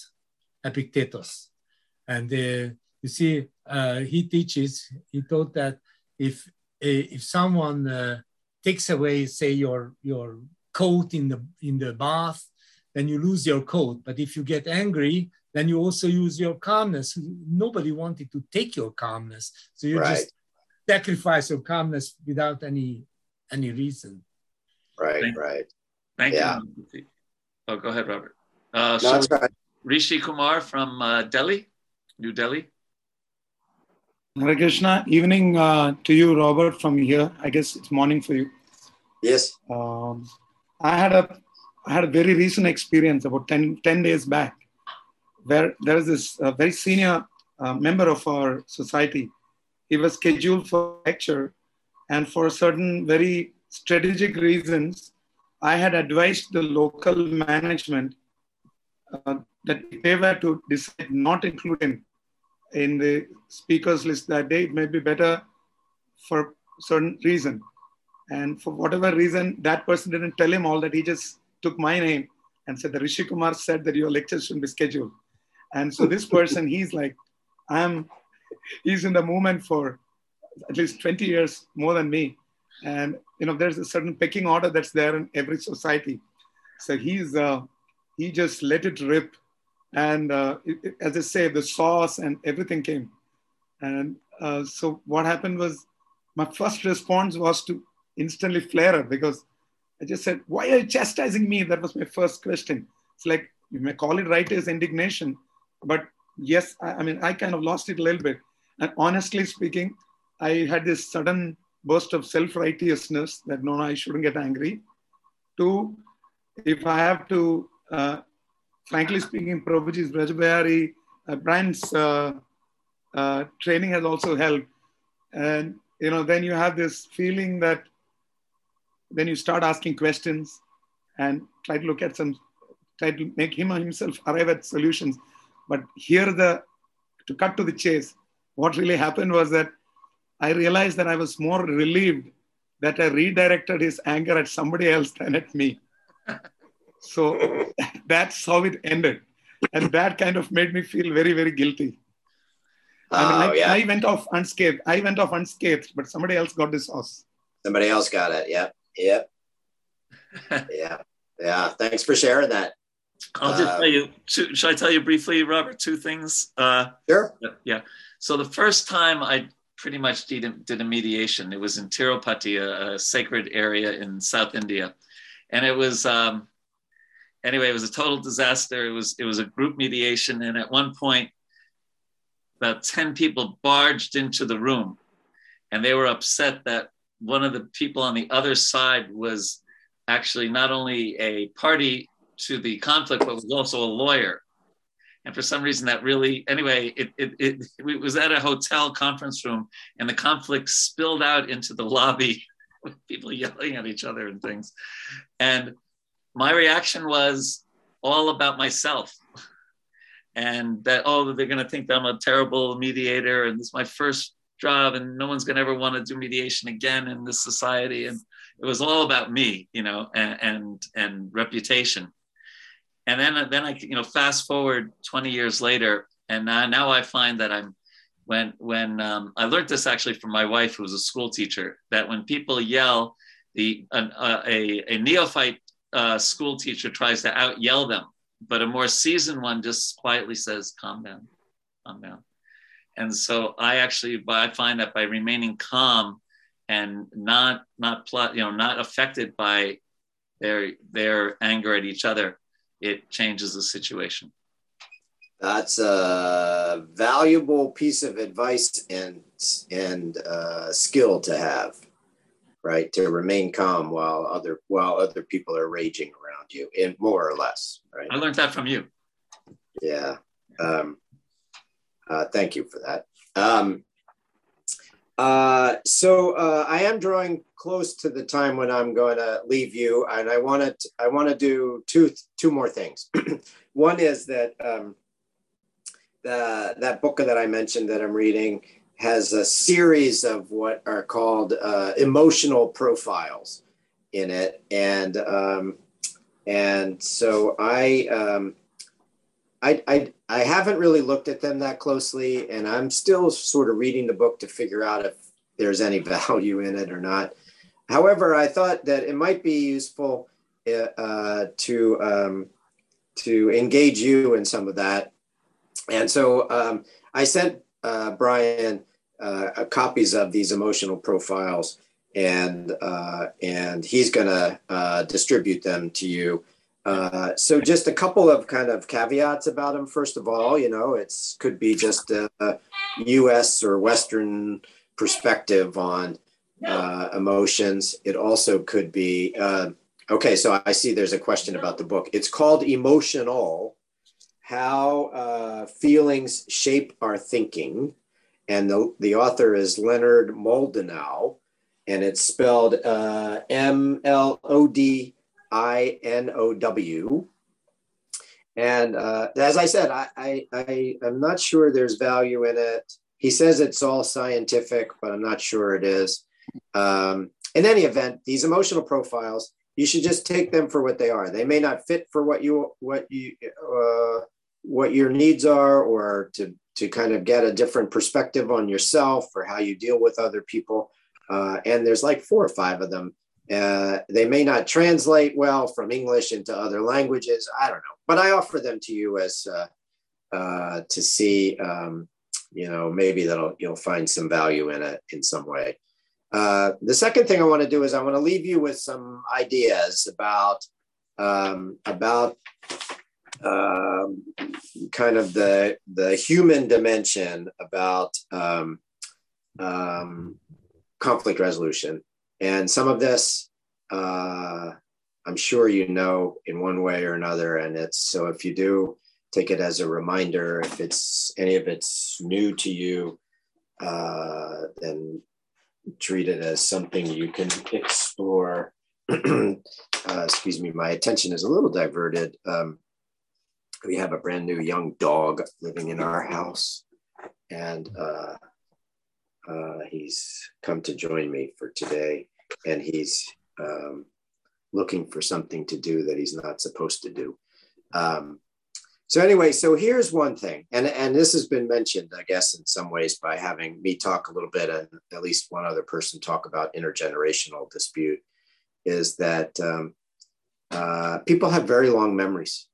Epictetus. And uh, you see, uh, he teaches, he taught that if, if someone uh, takes away, say, your, your coat in the, in the bath, then you lose your coat. But if you get angry, then you also use your calmness. Nobody wanted to take your calmness. So you right. just sacrifice your calmness without any any reason. Right, Thank, right. Thank yeah. you. Oh, go ahead, Robert. Uh, so no, right. Rishi Kumar from uh, Delhi, New Delhi. Hare Krishna. Evening uh, to you, Robert, from here. I guess it's morning for you. Yes. Um, I had a I had a very recent experience about 10, 10 days back where there was this uh, very senior uh, member of our society. He was scheduled for lecture, and for a certain very strategic reasons, I had advised the local management uh, that they were to decide not include him in the speakers list that day. It may be better for certain reason. And for whatever reason, that person didn't tell him all that. He just took my name and said that Rishi Kumar said that your lecture shouldn't be scheduled. And so this person, he's like, I'm, he's in the movement for at least 20 years more than me. And, you know, there's a certain pecking order that's there in every society. So he's, uh, he just let it rip. And uh, it, it, as I say, the sauce and everything came. And uh, so what happened was my first response was to instantly flare up because I just said, Why are you chastising me? That was my first question. It's like, you may call it writer's indignation, but yes, I, I mean, I kind of lost it a little bit. And honestly speaking, I had this sudden burst of self righteousness that no, no, I shouldn't get angry. Two, if I have to, uh, frankly speaking, Prabhuji's Braja Bihari, uh, Brian's uh, uh, training has also helped. and you know then you have this feeling that then you start asking questions and try to look at some try to make him or himself arrive at solutions but here the to cut to the chase what really happened was that i realized that i was more relieved that i redirected his anger at somebody else than at me so that's how it ended and that kind of made me feel very very guilty I, mean, Oh, I, yeah. I went off unscathed i went off unscathed but somebody else got this sauce Somebody else got it. Yep. Yep. yeah. Yeah. Thanks for sharing that. I'll just Uh, tell you. Two, should I tell you briefly, Robert? Two things. Uh, Sure. yeah. So the first time I pretty much did a, did a mediation, it was in Tirupati, a, a sacred area in South India, and it was um, anyway. It was a total disaster. It was it was a group mediation, and at one point, about ten people barged into the room, and they were upset that one of the people on the other side was actually not only a party to the conflict, but was also a lawyer. And for some reason, that really, anyway, it, it, it, it was at a hotel conference room, and the conflict spilled out into the lobby with people yelling at each other and things. And my reaction was all about myself. And that, oh, they're going to think that I'm a terrible mediator, and this is my first job, and no one's going to ever want to do mediation again in this society. And it was all about me, you know, and and, and reputation and then then I you know fast forward 20 years later, and now, now I find that I'm when when um, I learned this actually from my wife who was a school teacher that when people yell, the an, uh, a a neophyte uh, school teacher tries to out yell them, but a more seasoned one just quietly says, "Calm down, calm down." And so I actually I find that by remaining calm and not not plot you know not affected by their their anger at each other it changes the situation. That's a valuable piece of advice and and uh, skill to have, right? To remain calm while other while other people are raging around you, in more or less, right? I learned that from you. Yeah. Um, uh, thank you for that. Um, uh, so uh, I am drawing close to the time when I'm going to leave you, and I want to I want to do two two more things. One is that um, the that book that I mentioned that I'm reading has a series of what are called uh, emotional profiles in it, and um, and so I. Um, I, I, I haven't really looked at them that closely, and I'm still sort of reading the book to figure out if there's any value in it or not. However, I thought that it might be useful uh, to um, to engage you in some of that, and so um, I sent uh, Brian uh, copies of these emotional profiles, and uh, and he's going to uh, distribute them to you. Uh, so just a couple of kind of caveats about them. First of all, you know, it's could be just a, a U.S. or Western perspective on uh, emotions. It also could be uh, okay. So I see there's a question about the book. It's called Emotional: How uh, Feelings Shape Our Thinking, and the the author is Leonard Mlodinow, and it's spelled uh, M L O D. I N O W. And uh, as I said, I, I, I, am not sure there's value in it. He says it's all scientific, but I'm not sure it is. Um, in any event, these emotional profiles, you should just take them for what they are. They may not fit for what you what you uh, what your needs are, or to to kind of get a different perspective on yourself or how you deal with other people. Uh, and there's like four or five of them. Uh, they may not translate well from English into other languages. I don't know, but I offer them to you as uh, uh, to see, um, you know, maybe that'll you'll find some value in it in some way. Uh, the second thing I want to do is I want to leave you with some ideas about um, about um, kind of the the human dimension about um, um, conflict resolution. And some of this, uh, I'm sure you know in one way or another. And it's so if you do take it as a reminder, if it's any of it's new to you, uh, then treat it as something you can explore. uh, excuse me, my attention is a little diverted. Um, we have a brand new young dog living in our house, and uh, uh, he's come to join me for today, and he's um, looking for something to do that he's not supposed to do. Um, so anyway, so here's one thing, and and this has been mentioned, I guess, in some ways by having me talk a little bit, and at least one other person talk about intergenerational dispute, is that um, uh, people have very long memories,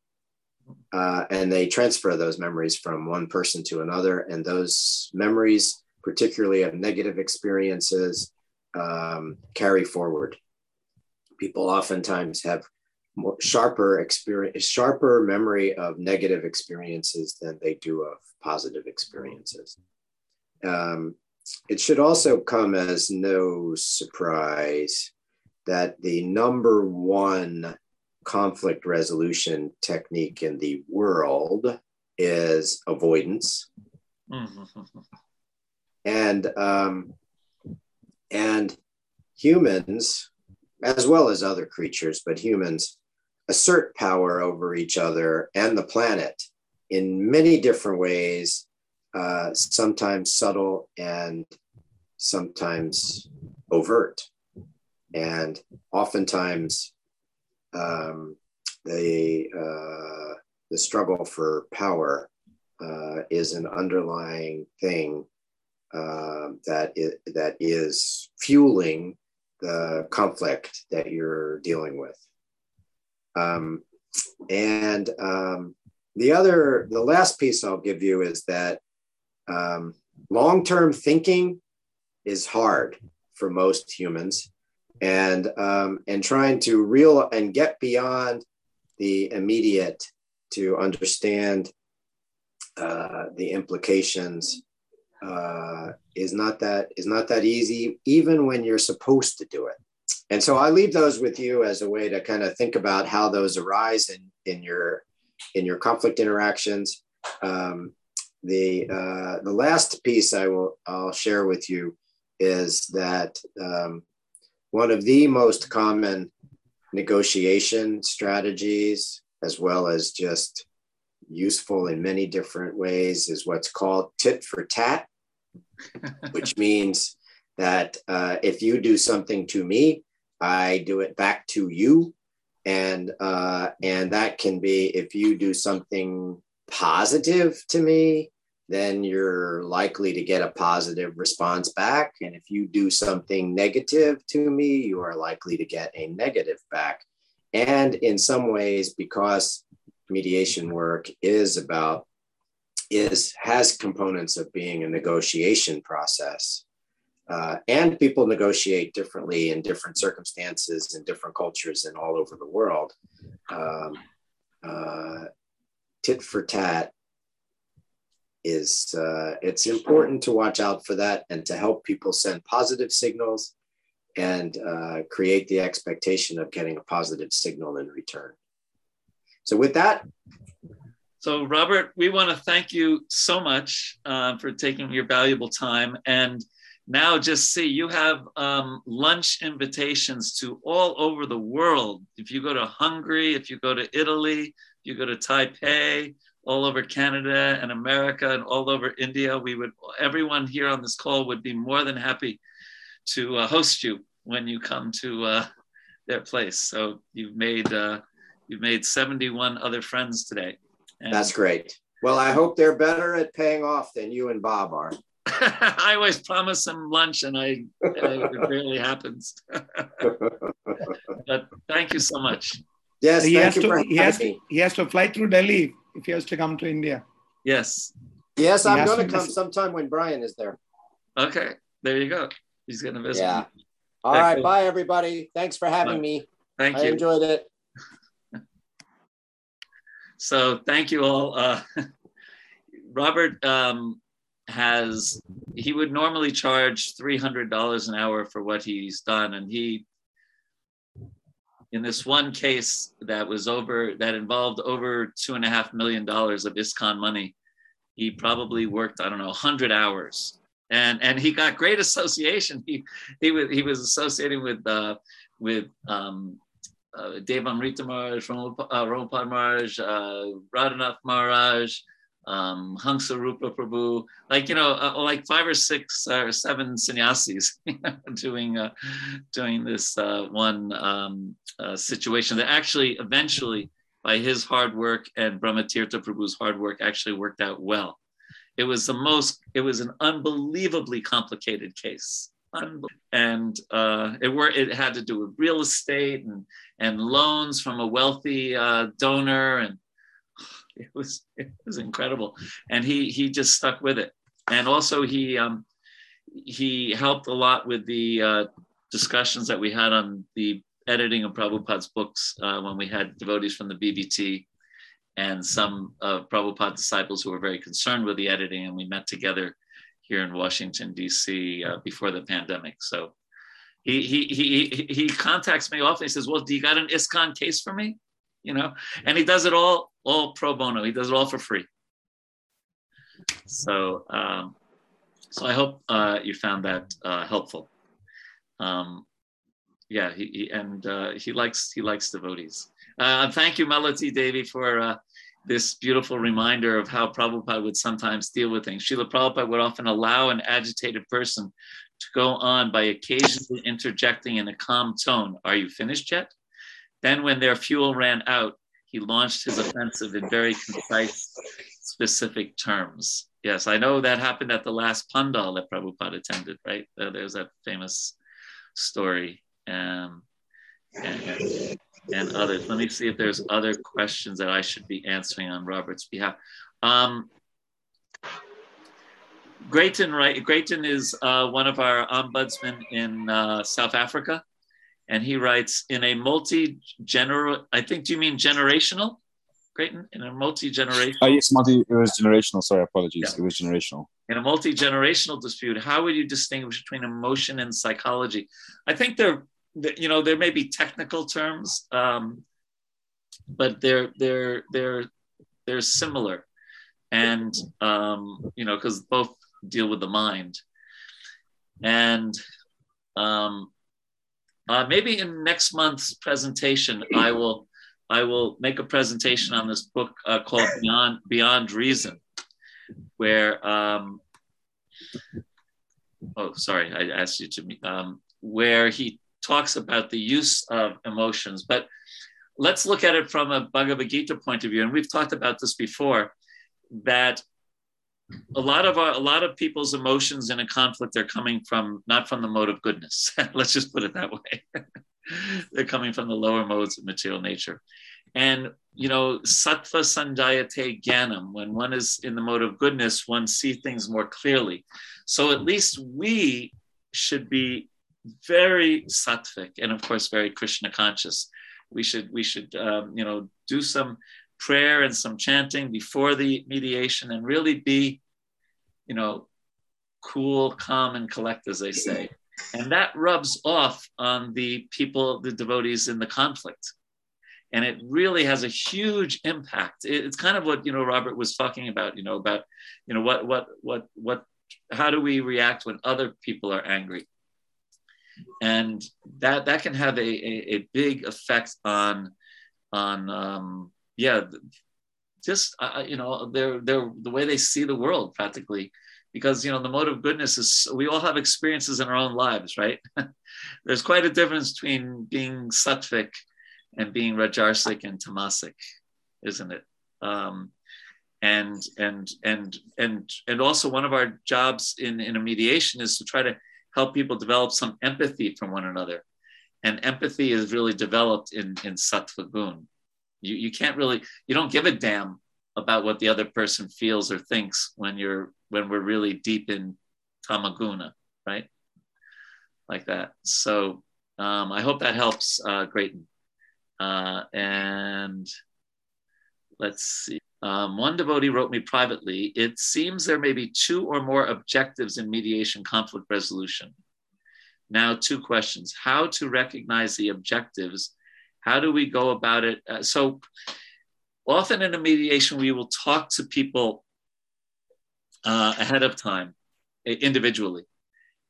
uh, and they transfer those memories from one person to another, and those memories, particularly of negative experiences, um, carry forward. People oftentimes have more sharper experience, sharper memory of negative experiences than they do of positive experiences. Um, it should also come as no surprise that the number one conflict resolution technique in the world is avoidance. and um, and humans, as well as other creatures, but humans assert power over each other and the planet in many different ways, uh, sometimes subtle and sometimes overt. And oftentimes, um, the, uh, the struggle for power uh, is an underlying thing uh, that, is, that is fueling the conflict that you're dealing with. Um, and um, the other, the last piece I'll give you is that um, long term thinking is hard for most humans. And, um, and trying to real and get beyond the immediate to understand uh, the implications uh, is not that is not that easy, even when you're supposed to do it and so I leave those with you as a way to kind of think about how those arise in in your in your conflict interactions. Um, the uh, the last piece I will I'll share with you is that um, one of the most common negotiation strategies, as well as just useful in many different ways, is what's called tit for tat, which means that uh, if you do something to me, I do it back to you. And uh, and that can be if you do something positive to me, then you're likely to get a positive response back. And if you do something negative to me, you are likely to get a negative back. And in some ways, because mediation work is about is has components of being a negotiation process uh, and people negotiate differently in different circumstances in different cultures and all over the world. Um, uh, tit for tat is uh, it's important to watch out for that and to help people send positive signals and uh, create the expectation of getting a positive signal in return. So with that. So Robert, we want to thank you so much uh, for taking your valuable time. And now just see you have um, lunch invitations to all over the world. If you go to hungary if you go to italy if you go to taipei all over canada and america and all over india we would everyone here on this call would be more than happy to uh, host you when you come to uh, their place. So you've made uh, you've made 71 other friends today and that's great well i hope they're better at paying off than you and bob are I always promise them lunch, and I it rarely happens. but thank you so much. Yes, he has to. He has to, he has to fly through Delhi if he has to come to India. Yes. Yes, I'm going to come sometime when Brian is there. Okay, there you go. He's going to visit. Yeah. Me. All right, cool. bye everybody. Thanks for having bye. me. Thank I you. I enjoyed it. So thank you all. Uh, Robert um, has he would normally charge $300 an hour for what he's done and he in this one case that was over that involved over two and a half million dollars of ISKCON money he probably worked i don't know 100 hours and and he got great association. He he was he was associating with uh, with um, uh, Devamrita Maharaj, uh, Romapada Maharaj, uh, Radhanath Maharaj, um, Hamsa Rupa Prabhu, like you know, uh, like five or six or seven sannyasis doing uh, doing this uh, one um, uh, situation that actually eventually, by his hard work and Brahmatirtha Prabhu's hard work, actually worked out well. It was the most, it was an unbelievably complicated case. And uh, it were it had to do with real estate and and loans from a wealthy uh, donor, and it was it was incredible. And he he just stuck with it. And also he um, he helped a lot with the uh, discussions that we had on the editing of Prabhupada's books uh, when we had devotees from the BBT and some of Prabhupada disciples who were very concerned with the editing, and we met together here in Washington D.C. Uh, before the pandemic. So he he he he contacts me often. He says, "Well, do you got an ISKCON case for me?" You know, and he does it all all pro bono. He does it all for free. So um, so I hope uh, you found that uh, helpful. Um, yeah, he, he and uh, he likes he likes devotees. Uh, thank you, Melody Devi, for uh, this beautiful reminder of how Prabhupada would sometimes deal with things. Srila Prabhupada would often allow an agitated person to go on by occasionally interjecting in a calm tone, Are you finished yet? Then, when their fuel ran out, he launched his offensive in very concise, specific terms. Yes, I know that happened at the last Pandal that Prabhupada attended, right? There's that famous story. Um, and, and others. Let me see if there's other questions that I should be answering on Robert's behalf. Um, Grayton, right? Grayton is uh, one of our ombudsmen in uh, South Africa, and he writes in a multi-general. I think. Do you mean generational, Grayton? In a multi-generational. Oh yes, multi. It was generational. Sorry, apologies. Yeah. It was generational. In a multi-generational dispute, how would you distinguish between emotion and psychology? I think they're you know there may be technical terms um, but they're they're they're they're similar. And um, you know because both deal with the mind. And um, uh, maybe in next month's presentation i will i will make a presentation on this book uh, called beyond beyond reason where um, oh sorry i asked you to um, where he talks about the use of emotions. But let's look at it from a Bhagavad Gita point of view. And we've talked about this before that a lot of our, a lot of people's emotions in a conflict are coming from not from the mode of goodness. let's just put it that way. They're coming from the lower modes of material nature. And you know, sattvat sanjayate jnanam, when one is in the mode of goodness, one sees things more clearly. So at least we should be very sattvic and of course very Krishna conscious. We should we should um, you know do some prayer and some chanting before the mediation and really be you know cool, calm, and collect, as they say. And that rubs off on the people, the devotees in the conflict. And it really has a huge impact. It's kind of what you know Robert was talking about, you know, about you know what what what what how do we react when other people are angry? And that that can have a, a, a big effect on on um, yeah just uh, uh, you know they're they're the way they see the world practically. Because you know the mode of goodness is we all have experiences in our own lives right? There's quite a difference between being sattvic and being rajasic and tamasic isn't it? Um, and and and and and also one of our jobs in in a mediation is to try to help people develop some empathy from one another. And empathy is really developed in, in sattva gun. You, you can't really, you don't give a damn about what the other person feels or thinks when you're, when we're really deep in tamaguna, right? Like that. So um, I hope that helps, uh, Grayton. Uh, and let's see. Um, one devotee wrote me privately It seems there may be two or more objectives in mediation conflict resolution. Now, two questions How to recognize the objectives? How do we go about it? Uh, so, often in a mediation, we will talk to people uh, ahead of time individually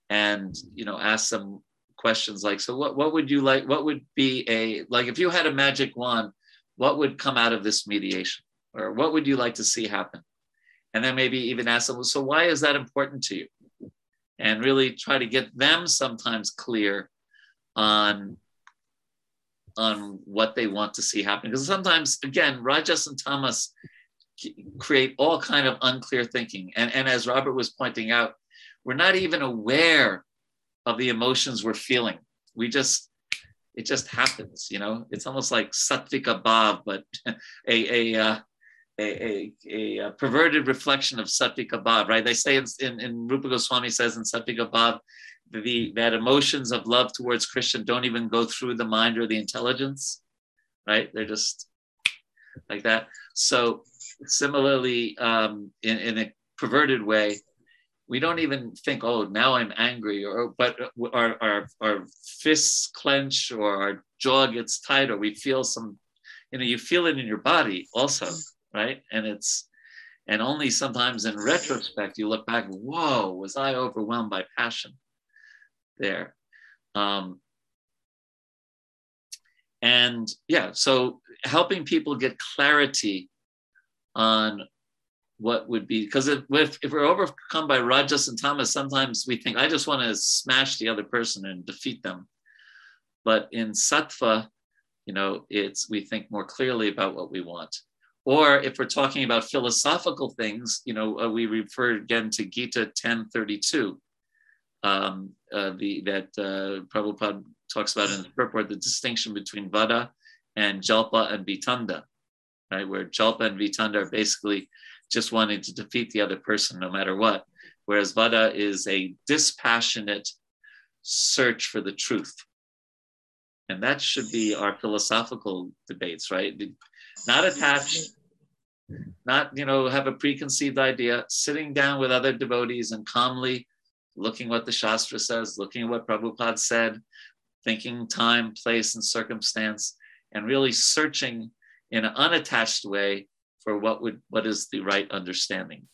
and you know ask them questions like so what, what would you like what would be a like if you had a magic wand what would come out of this mediation or what would you like to see happen? And then maybe even ask them so why is that important to you? And really try to get them sometimes clear on on what they want to see happen. Because sometimes again rajas and tamas create all kind of unclear thinking. And and as robert was pointing out we're not even aware of the emotions we're feeling. We just it just happens you know? It's almost like sattvika bhav but a a uh, a, a, a, perverted reflection of Sattvika Bhav, right? They say in, in, in Rupa Goswami says in Sattvika Bhav, the, that emotions of love towards Krishna don't even go through the mind or the intelligence, right? They're just like that. So similarly, um, in, in a perverted way, we don't even think, oh, now I'm angry, or but our, our, our fists clench or our jaw gets tight, or we feel some, you know, you feel it in your body also, right? And it's, and only sometimes in retrospect you look back, whoa, was I overwhelmed by passion there? Um, and yeah, so helping people get clarity on what would be because if, if we're overcome by rajas and tamas sometimes we think i just want to smash the other person and defeat them but in sattva you know it's we think more clearly about what we want or if we're talking about philosophical things, you know, uh, we refer again to Gita 1032, um, uh, the, that uh, Prabhupada talks about in the purport, the distinction between Vada and Jalpa and Vitanda, right? Where Jalpa and Vitanda are basically just wanting to defeat the other person no matter what, whereas Vada is a dispassionate search for the truth. And that should be our philosophical debates, right? Not attached, not you know have a preconceived idea. Sitting down with other devotees and calmly looking what the shastra says looking at what prabhupada said thinking time place and circumstance and really searching in an unattached way for what would what is the right understanding.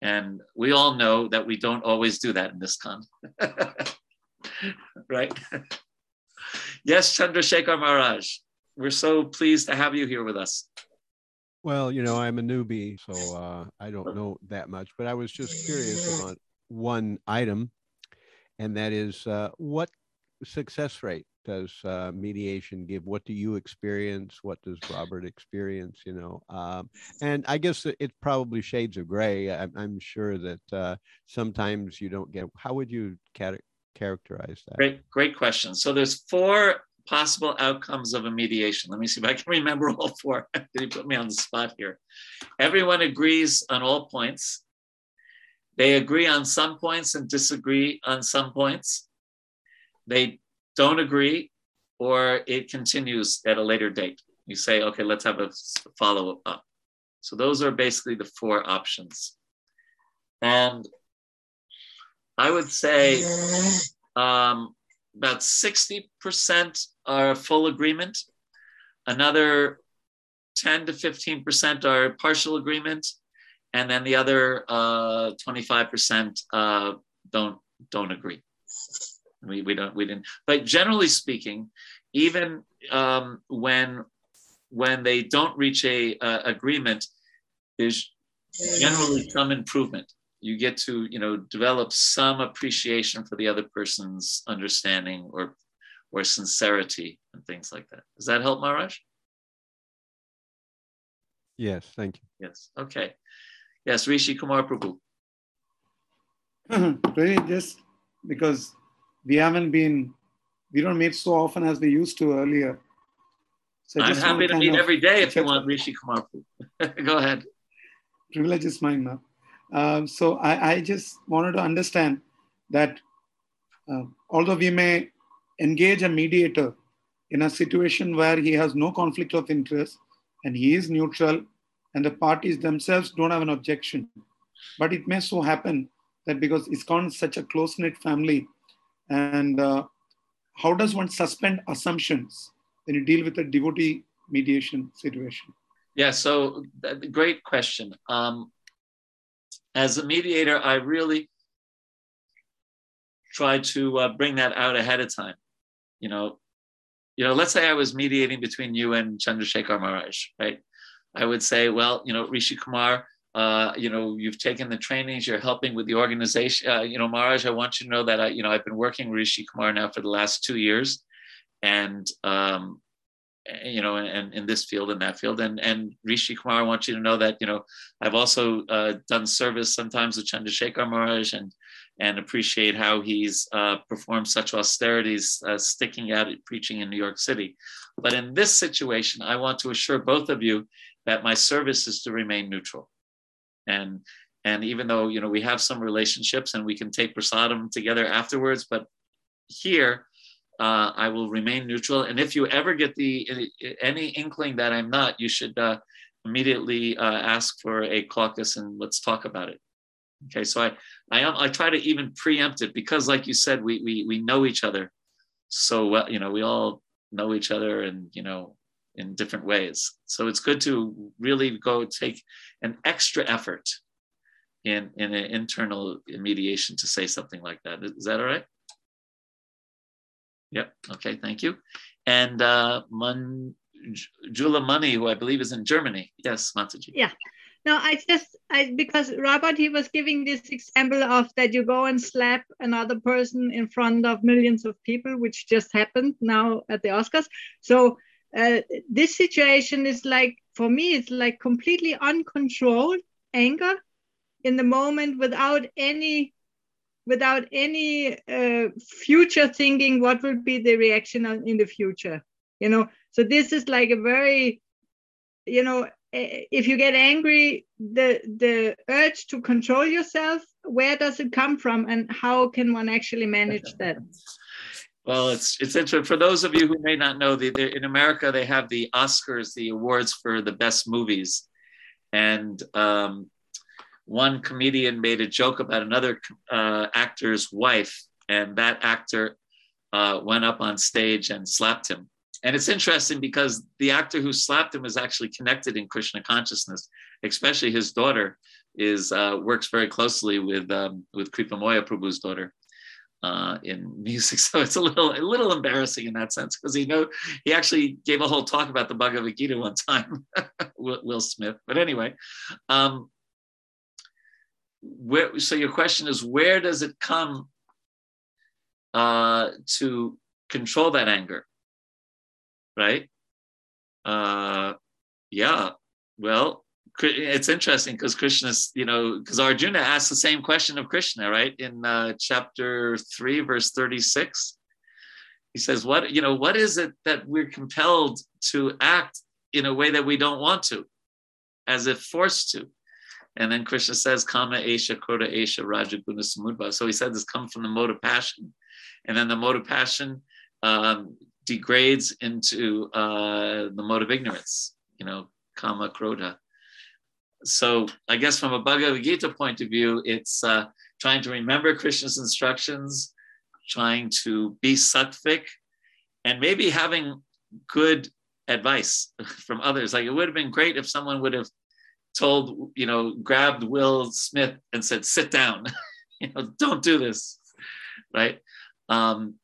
And we all know that we don't always do that in ISKCON right? Yes chandrasekhar maharaj we're so pleased to have you here with us well, you know, I'm a newbie, so uh, I don't know that much, but I was just curious about one item, and that is uh, what success rate does uh, mediation give? What do you experience? What does Robert experience? You know, um, and I guess it's probably shades of gray. I'm, I'm sure that uh, sometimes you don't get. How would you cat- characterize that? Great, great question. So there's four possible outcomes of a mediation. Let me see if I can remember all four. He put me on the spot here? Everyone agrees on all points. They agree on some points and disagree on some points. They don't agree, or it continues at a later date. You say, okay, let's have a follow up. So those are basically the four options. And I would say um, about 60% are full agreement. Another 10 to 15% are partial agreement. And then the other uh, 25% uh, don't, don't agree. We, we don't, we didn't, but generally speaking, even um, when, when they don't reach a agreement, there's generally some improvement you get to you know develop some appreciation for the other person's understanding or or sincerity and things like that. Does that help maharaj? Yes thank you. Yes okay. Yes rishi kumar prabhu. Really just because we haven't been we don't meet so often as we used to earlier. So i'm happy to meet every day if you want rishi kumar Prabhu. go ahead. Privilege is mine now um, so I, I, just wanted to understand that uh, although we may engage a mediator in a situation where he has no conflict of interest and he is neutral and the parties themselves don't have an objection, but it may so happen that because ISKCON is such a close-knit family and uh, how does one suspend assumptions when you deal with a devotee mediation situation? Yeah, so great question. Um, as a mediator, I really try to uh, bring that out ahead of time. You know, you know, let's say I was mediating between you and Chandrasekhar Maharaj, right? I would say, well, you know, Rishi Kumar, uh, you know, you've taken the trainings, you're helping with the organization. Uh, you know, Maharaj, I want you to know that I, you know, I've been working with Rishi Kumar now for the last two years, and um, you know, and in this field and that field. And and Rishi Kumar, I want you to know that you know I've also uh, done service sometimes with Chandrasekhar Maharaj and and appreciate how he's uh, performed such austerities, uh, sticking out at preaching in New York City. But in this situation, I want to assure both of you that my service is to remain neutral. And and even though you know we have some relationships and we can take prasadam together afterwards, but here uh, I will remain neutral. And if you ever get the any inkling that I'm not, you should uh, immediately uh, ask for a caucus and let's talk about it. Okay, so I I, I try to even preempt it because, like you said, we we we know each other so well. You know, we all know each other, and you know, in different ways. So it's good to really go take an extra effort in in an internal mediation to say something like that. Is that all right? Yep. Okay. Thank you. And uh, Man, Jula Money, who I believe is in Germany. Yes, Mataji. Yeah. No, I just I because Robert he was giving this example of that you go and slap another person in front of millions of people, which just happened now at the Oscars. So uh, this situation is like for me, it's like completely uncontrolled anger in the moment without any without any uh, future thinking what will be the reaction in the future you know so this is like a very you know if you get angry the the urge to control yourself where does it come from and how can one actually manage that well it's it's interesting for those of you who may not know the, the, in america they have the oscars the awards for the best movies and um, one comedian made a joke about another uh, actor's wife, and that actor uh, went up on stage and slapped him. And it's interesting because the actor who slapped him is actually connected in Krishna consciousness, especially his daughter is uh, works very closely with um, with Kripamoya Prabhu's daughter uh, in music. So it's a little a little embarrassing in that sense because he know he actually gave a whole talk about the Bhagavad Gita one time, Will Smith. But anyway, um, where, so your question is where does it come uh, to control that anger right uh, yeah well it's interesting because krishna's you know because arjuna asked the same question of krishna right in uh, chapter 3 verse 36 he says what you know what is it that we're compelled to act in a way that we don't want to as if forced to and then Krishna says, Kama Esha, Krodha Esha, Rajaguna Samudbha. So he said this comes from the mode of passion. And then the mode of passion um, degrades into uh, the mode of ignorance, you know, Kama, Krodha. So I guess from a Bhagavad Gita point of view, it's uh, trying to remember Krishna's instructions, trying to be sattvic, and maybe having good advice from others. Like it would have been great if someone would have told, you know, grabbed Will Smith and said, sit down, you know, don't do this, right? Um,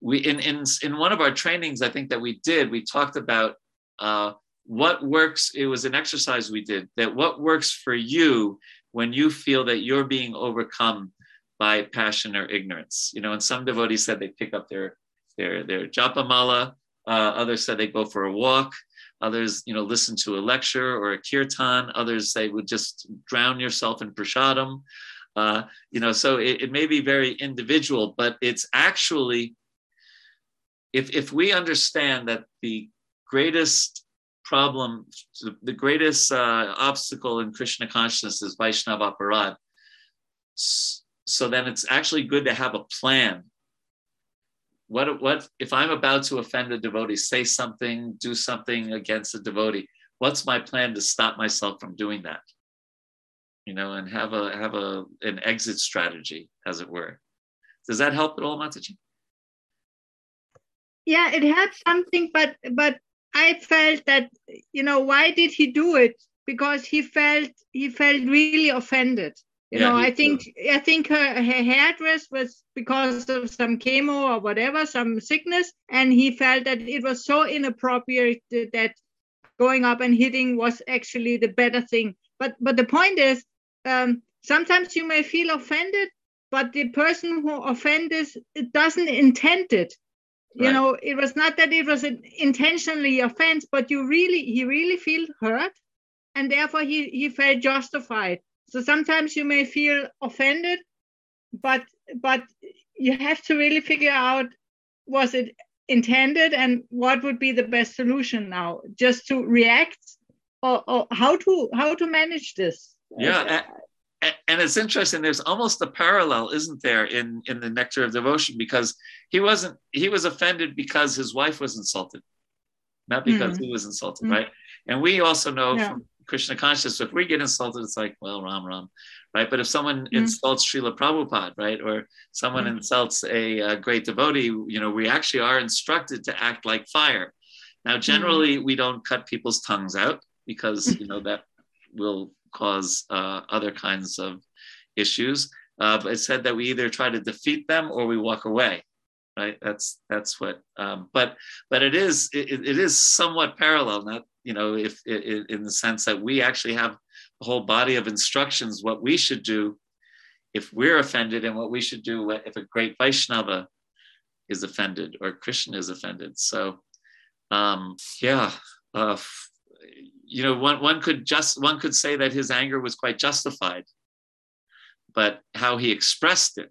we in, in in one of our trainings i think that we did we talked about uh, what works it was an exercise we did that what works for you when you feel that you're being overcome by passion or ignorance you know and some devotees said they pick up their their their japamala. Uh, others said they go for a walk. Others, you know, listen to a lecture or a kirtan. Others say would just drown yourself in prasadam. Uh, you know, so it, it may be very individual, but it's actually, if if we understand that the greatest problem, the greatest uh, obstacle in Krishna consciousness is Vaishnava aparad. So then it's actually good to have a plan what what if i'm about to offend a devotee say something do something against a devotee what's my plan to stop myself from doing that you know and have a have a an exit strategy as it were does that help at all mataji yeah it had something but but i felt that you know why did he do it because he felt he felt really offended. You Yeah, know, I think I think her her hairdress was because of some chemo or whatever, some sickness, and he felt that it was so inappropriate that- that going up and hitting was actually the better thing. But but the point is, um, sometimes you may feel offended, but the person who offends it doesn't intend it. You Right. know, it was not that it was an intentionally offense, but you really he really feel hurt, and therefore he he felt justified. So sometimes you may feel offended, but but you have to really figure out was it intended and what would be the best solution now just to react or, or how to how to manage this Yeah, a- a- and it's interesting. There's almost a parallel, isn't there, in in the Nectar of Devotion? Because he wasn't he was offended because his wife was insulted, not because he was insulted, Mm. right? And we also know Yeah. from Krishna consciousness, if we get insulted, it's like, well, Ram Ram, right? But if someone Mm. insults Srila Prabhupada, right, or someone Mm. insults a, uh great devotee, you know, we actually are instructed to act like fire. Now, generally, we don't cut people's tongues out because you know that will cause uh, other kinds of issues. Uh, but it said that we either try to defeat them or we walk away, right? That's that's what. Um, but but it is it, it is somewhat parallel, not you know if i i- in the sense that we actually have a whole body of instructions what we should do if we're offended and what we should do if a great Vaishnava is offended or Krishna is offended. So um, yeah. Uh, you know, one, one could just one could say that his anger was quite justified, but how he expressed it,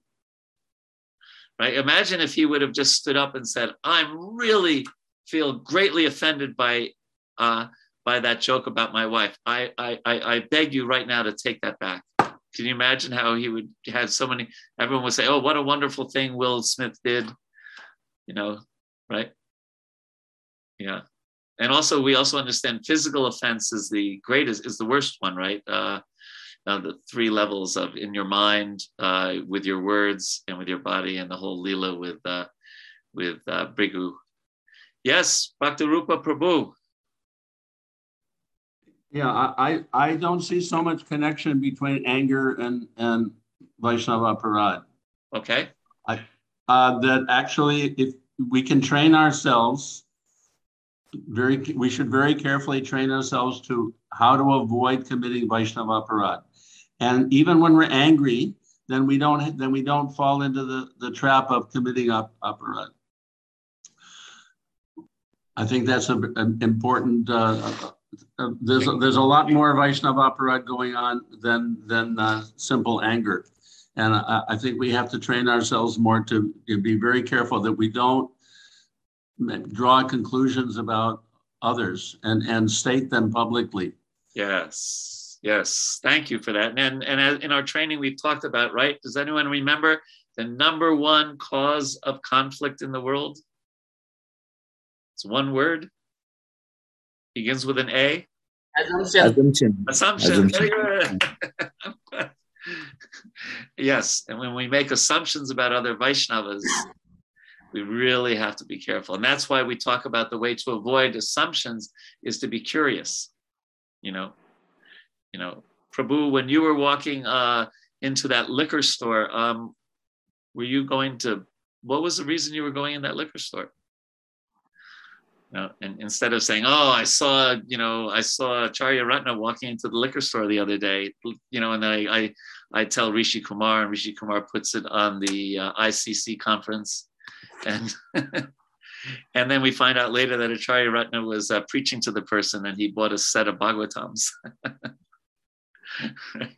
right? Imagine if he would have just stood up and said, "I'm really feel greatly offended by uh, by that joke about my wife. I, I I I beg you right now to take that back." Can you imagine how he would have so many? Everyone would say, "Oh, what a wonderful thing Will Smith did," you know, right? Yeah and also we also understand physical offense is the greatest is the worst one right? Uh, uh, the three levels of in your mind uh, with your words and with your body and the whole lila with uh, with uh, Bhrigu. Yes bhaktarupa prabhu. Yeah, I, I, I don't see so much connection between anger and, and Vaishnava Parad. okay. I, Uh, that actually, if we can train ourselves, very, we should very carefully train ourselves to how to avoid committing Vaishnava Parad. And even when we're angry, then we don't, then we don't fall into the, the trap of committing up aparad. I think that's a- an important, uh, uh, there's, a- there's a lot more Vaishnava aparad going on than, than uh, simple anger. And I, I think we have to train ourselves more to be very careful that we don't draw conclusions about others and, and state them publicly. yes yes thank you for that and and in our training we've talked about right does anyone remember the number one cause of conflict in the world it's one word begins with an a Assumption. Assumption. Very Assumption. yes, and when we make assumptions about other Vaishnavas, we really have to be careful. And that's why we talk about the way to avoid assumptions is to be curious. You know, you know, Prabhu, when you were walking uh, into that liquor store, um, were you going to? What was the reason you were going in that liquor store? You know, and instead of saying, "Oh, I saw," you know, I saw Acharya Ratna walking into the liquor store the other day, you know, and then I, I, I tell Rishi Kumar, and Rishi Kumar puts it on the uh, ICC conference, and and then we find out later that Acharya Ratna was uh, preaching to the person, and he bought a set of Bhagavatams.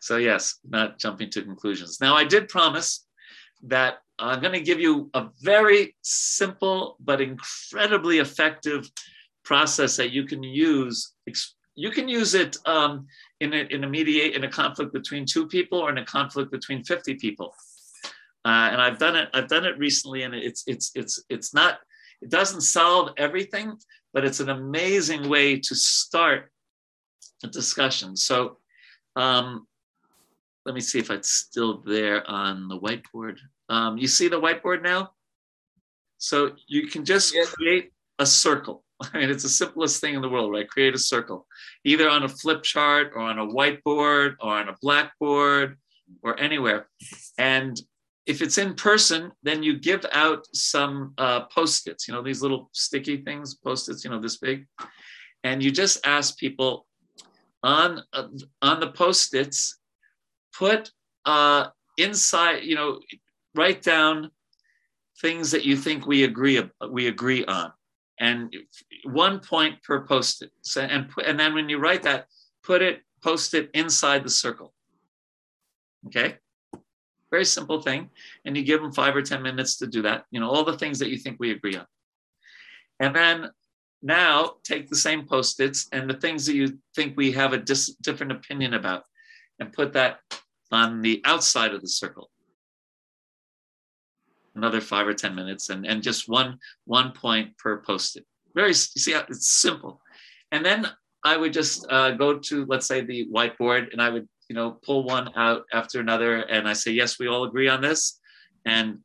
so yes, not jumping to conclusions. Now, I did promise that I'm going to give you a very simple but incredibly effective process that you can use. You can use it um, in, a, in a mediate in a conflict between two people or in a conflict between 50 people. Uh, and I've done it. I've done it recently, and it's it's it's it's not. It doesn't solve everything, but it's an amazing way to start a discussion. So, um, let me see if it's still there on the whiteboard. Um, you see the whiteboard now? So you can just create a circle. I mean, it's the simplest thing in the world, right? Create a circle, either on a flip chart or on a whiteboard or on a blackboard or anywhere. And if it's in person, then you give out some uh, post-its, you know, these little sticky things, post-its, you know, this big. And you just ask people on, uh, on the post-its, put uh, inside, you know, write down things that you think we agree we agree on, and one point per post-it. So, and and then when you write that, put it post it inside the circle. Okay, very simple thing, and you give them five or ten minutes to do that. You know all the things that you think we agree on, and then now take the same post-its and the things that you think we have a dis- different opinion about, and put that on the outside of the circle another five or 10 minutes and, and just one, one point per post-it. Very, you see, how it's simple. And then I would just uh, go to, let's say the whiteboard and I would, you know, pull one out after another. And I say, yes, we all agree on this. And,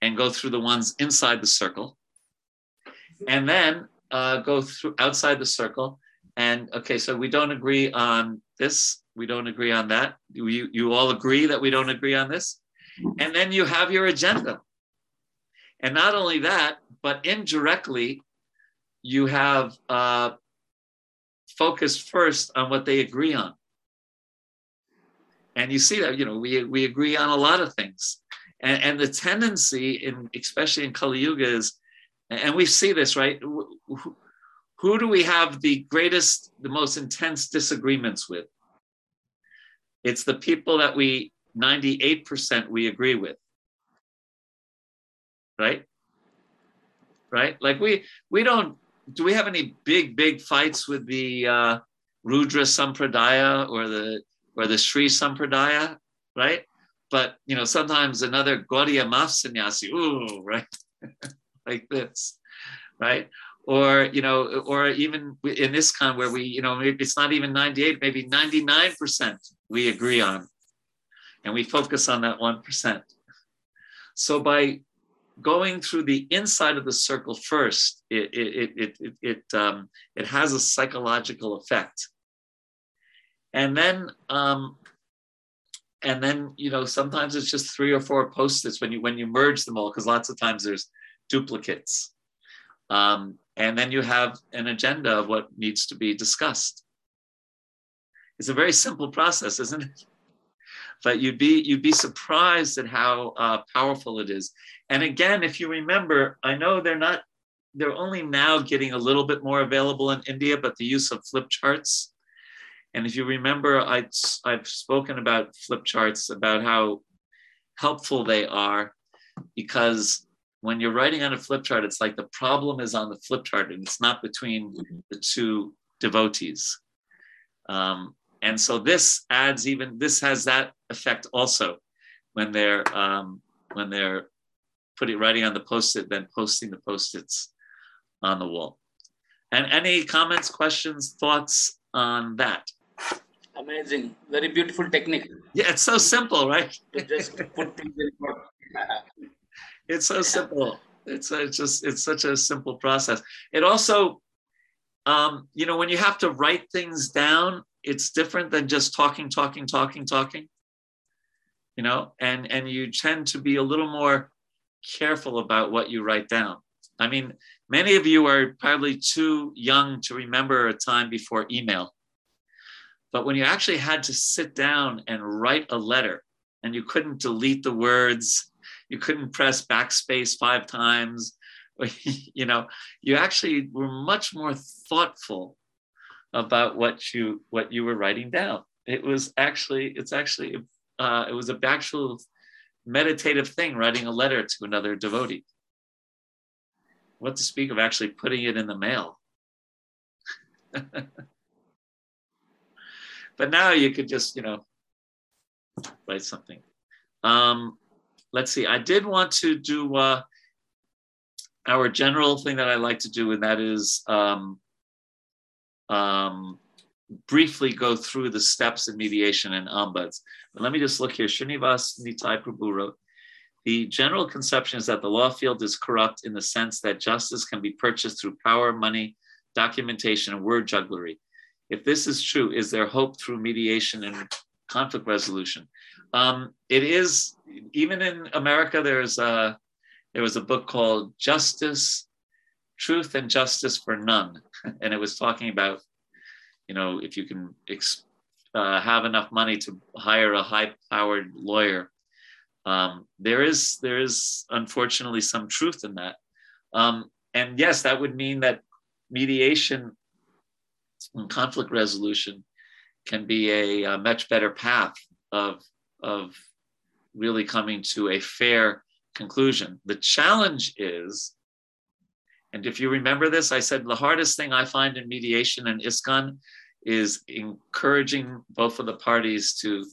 and go through the ones inside the circle. And then uh, go through outside the circle. And okay, so we don't agree on this. We don't agree on that. You, you all agree that we don't agree on this and then you have your agenda. And not only that, but indirectly, you have uh, focused first on what they agree on. And you see that, you know, we, we agree on a lot of things. And, and the tendency, in especially in Kali Yuga, is, and we see this, right? Who, who do we have the greatest, the most intense disagreements with? It's the people that we 98% we agree with. Right? Right? Like we we don't do we have any big big fights with the uh, Rudra Sampradaya or the or the Sri Sampradaya, right? But you know, sometimes another Gaudiya Math sannyasi, ooh, right? like this, right? Or you know, or even in this kind where we, you know, maybe it's not even 98, maybe 99% we agree on and we focus on that 1%. So by going through the inside of the circle first, it, it, it, it, it, um, it has a psychological effect. And then, um, and then, you know, sometimes it's just three or four post-its when you, when you merge them all, because lots of times there's duplicates. Um, and then you have an agenda of what needs to be discussed. It's a very simple process, isn't it? but you'd be you'd be surprised at how uh, powerful it is. And again, if you remember, I know they're not they're only now getting a little bit more available in India, but the use of flip charts. And if you remember, I, I've spoken about flip charts, about how helpful they are, because when you're writing on a flip chart, it's like the problem is on the flip chart and it's not between the two devotees. Um, and so this adds even this has that effect also when they're um, when they're putting writing on the post-it then posting the post-its on the wall and any comments questions thoughts on that amazing very beautiful technique yeah it's so simple right to just put things in it's so simple it's, it's just it's such a simple process it also um, you know when you have to write things down it's different than just talking, talking, talking, talking. You know, and and you tend to be a little more careful about what you write down. I mean, many of you are probably too young to remember a time before email. But when you actually had to sit down and write a letter and you couldn't delete the words, you couldn't press backspace five times, you know, you actually were much more thoughtful about what you what you were writing down. It was actually it's actually uh, it was a actual meditative thing writing a letter to another devotee. What to speak of actually putting it in the mail. but now you could just you know write something. Um, let's see. I did want to do uh, our general thing that I like to do, and that is um, um, briefly go through the steps in mediation and ombuds. But let me just look here. Srinivas Nitai Prabhu wrote, The general conception is that the law field is corrupt in the sense that justice can be purchased through power, money, documentation, and word jugglery. If this is true, is there hope through mediation and conflict resolution? Um, it is, even in America, there's a, there was a book called Justice, Truth and Justice for None. And it was talking about, you know, if you can uh, have enough money to hire a high powered lawyer. Um, there is there is unfortunately some truth in that, um, and yes, that would mean that mediation and conflict resolution can be a, a much better path of of really coming to a fair conclusion. The challenge is, and if you remember this, I said the hardest thing I find in mediation and ISKCON is encouraging both of the parties to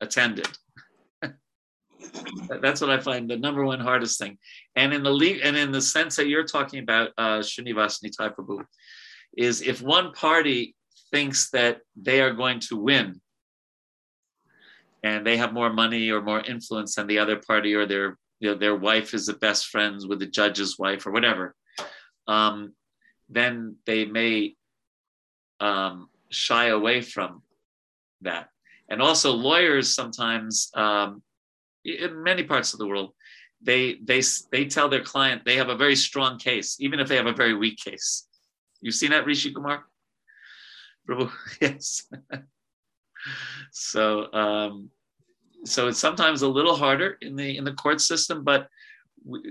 attend it. That's what I find the number one hardest thing. And in the le- and in the sense that you're talking about, uh, Srinivas Nitai Prabhu, is if one party thinks that they are going to win and they have more money or more influence than the other party or their you know, their wife is the best friends with the judge's wife or whatever, um, then they may um, shy away from that. And also, lawyers sometimes, um, in many parts of the world, they they they tell their client they have a very strong case, even if they have a very weak case. You've seen that, Rishi Kumar? Prabhu, yes. so um, so it's sometimes a little harder in the in the court system, but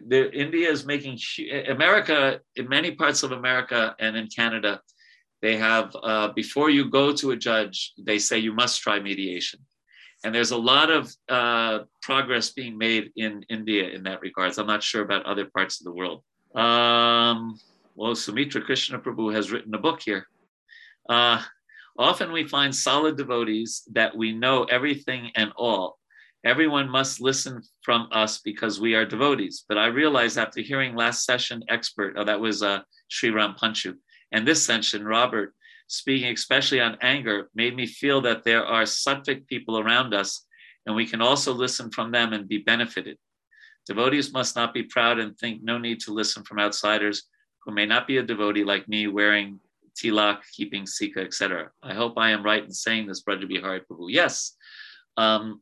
the, India is making America in many parts of America and in Canada they have, uh, before you go to a judge, they say you must try mediation. And there's a lot of uh, progress being made in India in that regards. I'm not sure about other parts of the world. Um, well, Sumitra Krishna Prabhu has written a book here. Uh, often we find solid devotees that we know everything and all. Everyone must listen from us because we are devotees. But I realized after hearing last session expert, oh, that was uh, Sri Ram Panchu, and this session, Robert, speaking especially on anger, made me feel that there are sattvic people around us, and we can also listen from them and be benefited. Devotees must not be proud and think no need to listen from outsiders who may not be a devotee like me, wearing tilak, keeping sikha, etc. I hope I am right in saying this, Braja Bihari Prabhu. Yes. Um,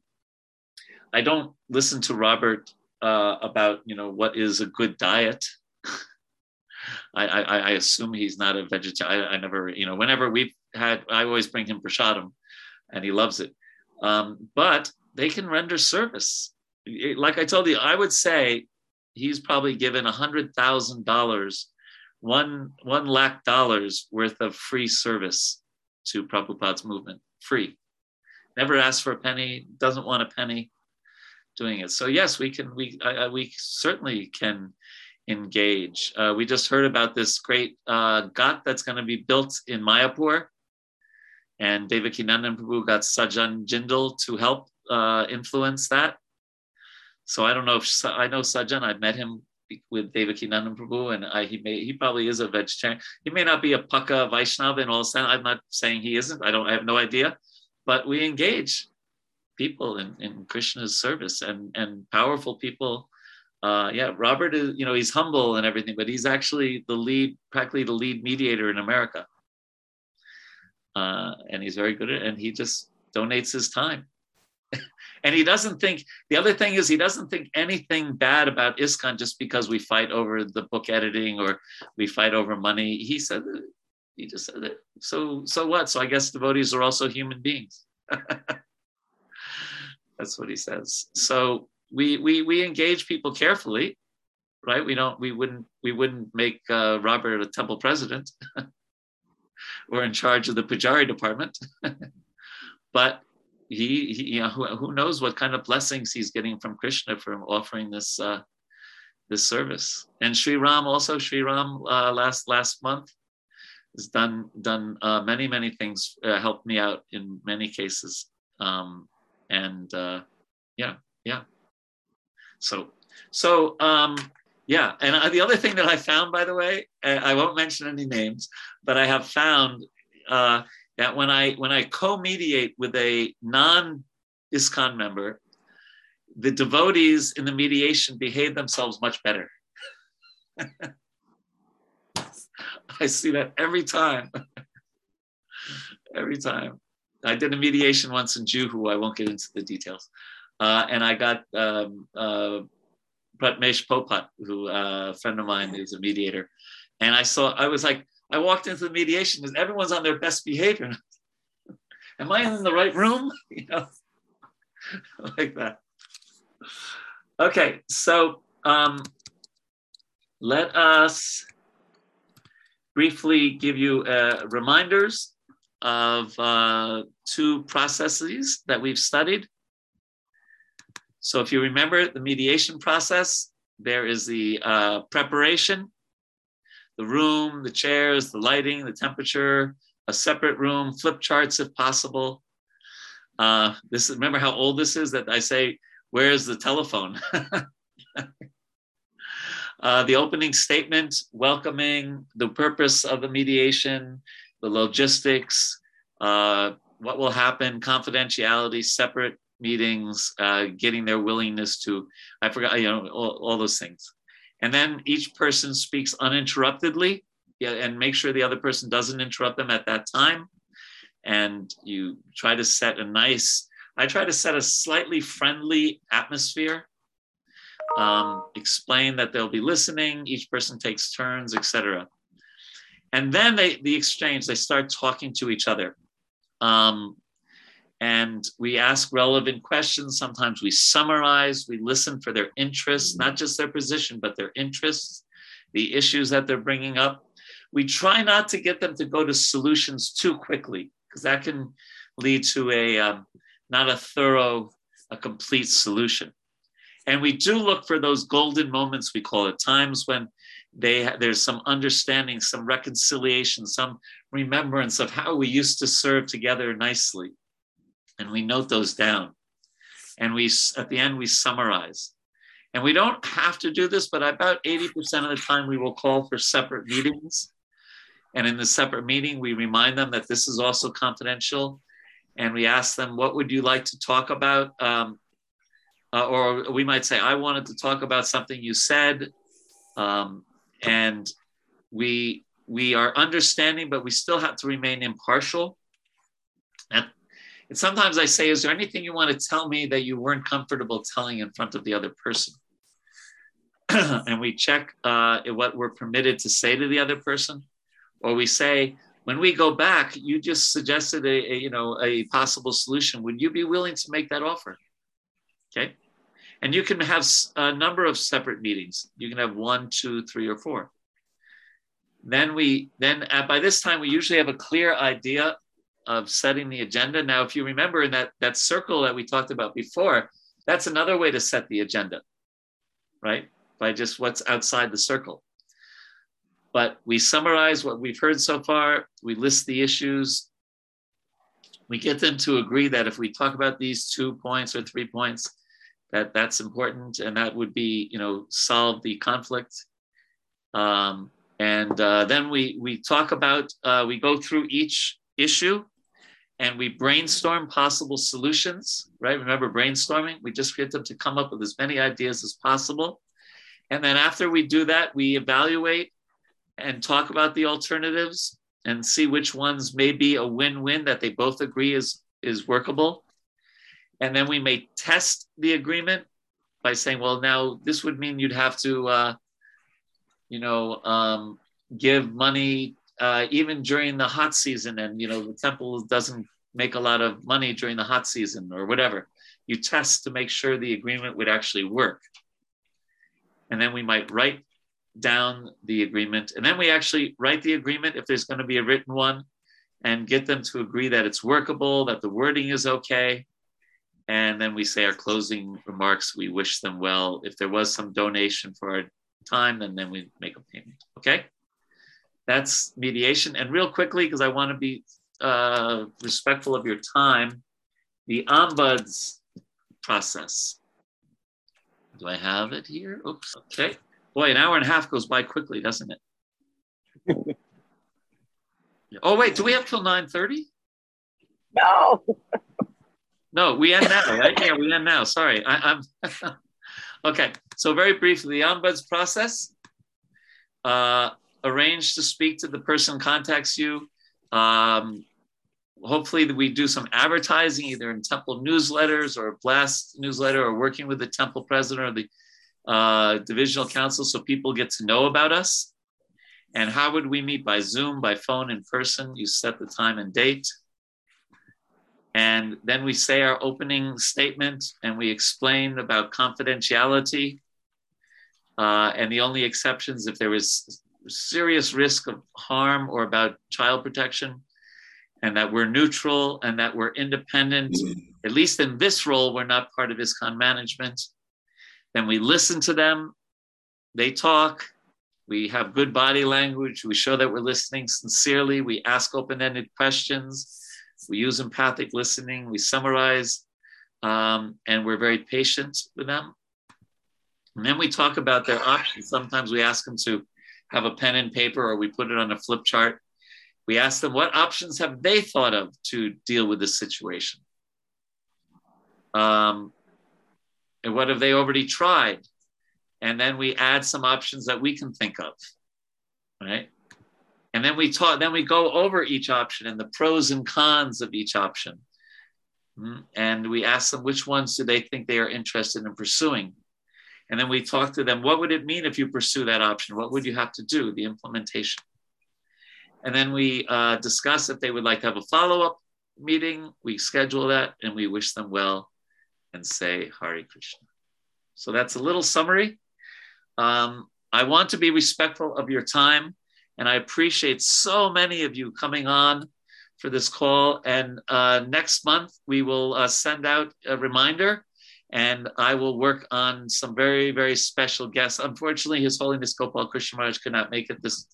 I don't listen to Robert uh, about, you know, what is a good diet. I, I, I assume he's not a vegetarian. I, never, you know, whenever we've had, I always bring him prasadam and he loves it. Um, but they can render service. Like I told you, I would say he's probably given a hundred thousand dollars, one one lakh dollars worth of free service to Prabhupada's movement, free. Never asked for a penny, doesn't want a penny doing it. So yes, we can. We I, we certainly can engage. Uh, we just heard about this great uh, ghat that's going to be built in Mayapur. And Devakinandan Prabhu got Sajjan Jindal to help uh, influence that. So I don't know if I know Sajjan. I've met him with Devakinandan Prabhu, and I, he may he probably is a vegetarian. He may not be a Paka Vaishnava in all sense. I'm not saying he isn't. I don't. I have no idea. But we engage people in, in Krishna's service and and powerful people uh, yeah, Robert is, you know, he's humble and everything, but he's actually the lead, practically the lead mediator in America. Uh, and he's very good at it. And he just donates his time. And he doesn't think, the other thing is, he doesn't think anything bad about ISKCON just because we fight over the book editing or we fight over money. He said, he just said it. So, so what? So I guess devotees are also human beings. That's what he says. So, we we we engage people carefully, right? We don't we wouldn't we wouldn't make uh, Robert a temple president or in charge of the pujari department, but he, he you know who, who, knows what kind of blessings he's getting from Krishna from offering this uh, this service. And Sri Ram also Sri Ram uh, last last month has done done uh, many many things uh, helped me out in many cases um, and uh, yeah yeah so, so um, yeah. And I, the other thing that I found, by the way, I won't mention any names, but I have found uh, that when I when I co-mediate with a non-ISKCON member, the devotees in the mediation behave themselves much better. I see that every time. every time. I did a mediation once in Juhu. I won't get into the details. Uh, and I got um, uh, Prathamesh Popat, who uh, a friend of mine is a mediator. And I saw, I was like, I walked into the mediation because everyone's on their best behavior. Am I in the right room? You know, like that. Okay, so um, let us briefly give you uh, reminders of uh, two processes that we've studied. So if you remember the mediation process, there is the uh, preparation, the room, the chairs, the lighting, the temperature, a separate room, flip charts if possible. Uh, this remember how old this is that I say, where's the telephone? uh, the opening statement, welcoming the purpose of the mediation, the logistics, uh, what will happen, confidentiality, separate meetings, uh, getting their willingness to, I forgot, you know, all, all those things. And then each person speaks uninterruptedly and make sure the other person doesn't interrupt them at that time. And you try to set a nice, I try to set a slightly friendly atmosphere. Um, explain that they'll be listening, each person takes turns, etc. And then they, the exchange, they start talking to each other. Um, and we ask relevant questions. Sometimes we summarize, we listen for their interests, not just their position, but their interests, the issues that they're bringing up. We try not to get them to go to solutions too quickly, because that can lead to a um, not a thorough, a complete solution. And we do look for those golden moments, we call it times when they there's some understanding, some reconciliation, some remembrance of how we used to serve together nicely and we note those down. And we, at the end, we summarize. And we don't have to do this, but about 80% of the time we will call for separate meetings. And in the separate meeting, we remind them that this is also confidential. And we ask them, what would you like to talk about? Um, uh, or we might say, I wanted to talk about something you said. Um, and we, we are understanding, but we still have to remain impartial. And and sometimes I say, is there anything you want to tell me that you weren't comfortable telling in front of the other person? and we check uh, what we're permitted to say to the other person. Or we say, when we go back, you just suggested a, a, you know a possible solution. Would you be willing to make that offer? Okay, and you can have a number of separate meetings. You can have one, two, three, or four. Then we then uh, by this time we usually have a clear idea of setting the agenda. Now, if you remember in that, that circle that we talked about before, that's another way to set the agenda, right? By just what's outside the circle. But we summarize what we've heard so far, we list the issues, we get them to agree that if we talk about these two points or three points, that that's important and that would be, you know, solve the conflict. Um, and uh, then we, we talk about, uh, we go through each issue and we brainstorm possible solutions, right? Remember brainstorming? We just get them to come up with as many ideas as possible. And then after we do that, we evaluate and talk about the alternatives and see which ones may be a win-win that they both agree is, is workable. And then we may test the agreement by saying, well, now this would mean you'd have to, uh, you know, um, give money uh, even during the hot season, and you know the temple doesn't make a lot of money during the hot season or whatever. You test to make sure the agreement would actually work, and then we might write down the agreement, and then we actually write the agreement if there's going to be a written one, and get them to agree that it's workable, that the wording is okay, and then we say our closing remarks. We wish them well. If there was some donation for our time, then then we make a payment. Okay that's mediation. And real quickly, because I want to be uh, respectful of your time, the ombuds process. Do I have it here? Oops. Okay. Boy, an hour and a half goes by quickly, doesn't it? oh wait, do we have till nine thirty? No. No, we end now, right? Yeah, we end now. Sorry, I, am okay. So very briefly, the ombuds process. Uh, arrange to speak to the person contacts you. Um, hopefully, we do some advertising either in temple newsletters or blast newsletter or working with the temple president or the uh, divisional council so people get to know about us. And how would we meet? By Zoom, by phone, in person? You set the time and date. And then we say our opening statement and we explain about confidentiality. Uh, and the only exceptions if there is serious risk of harm or about child protection, and that we're neutral and that we're independent. At least in this role, we're not part of ISKCON management. Then we listen to them, they talk, we have good body language, we show that we're listening sincerely, we ask open ended questions, we use empathic listening, we summarize, um, and we're very patient with them. And then we talk about their options. Sometimes we ask them to have a pen and paper or we put it on a flip chart. We ask them what options have they thought of to deal with this situation? Um, and what have they already tried? And then we add some options that we can think of, right? And then we talk, then we go over each option and the pros and cons of each option. Hmm? And we ask them which ones do they think they are interested in pursuing. And then we talk to them, what would it mean if you pursue that option? What would you have to do, the implementation? And then we uh, discuss if they would like to have a follow up meeting. We schedule that and we wish them well and say Hare Krishna. So that's a little summary. Um, I want to be respectful of your time, and I appreciate so many of you coming on for this call. And uh, next month, we will uh, send out a reminder and I will work on some very, very special guests. Unfortunately, His Holiness Gopal Krishna Maharaj could not make it this,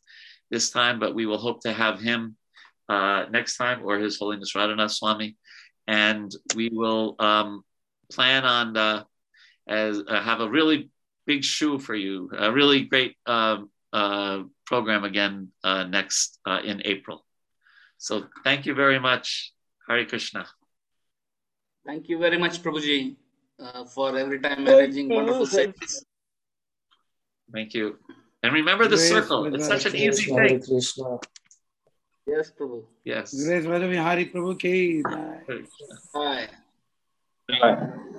this time, but we will hope to have him uh, next time or His Holiness Radhanath Swami. And we will um, plan on uh, as, uh, have a really big show for you, a really great um, uh, program again uh, next uh, in April. So thank you very much. Hare Krishna. Thank you very much, Prabhuji uh, for every time arranging wonderful sessions. Thank you. And remember the circle. It's such an easy thing. Yes, Prabhu. Yes. Grace Madhavi Hari Prabhu ki. Bye. Bye.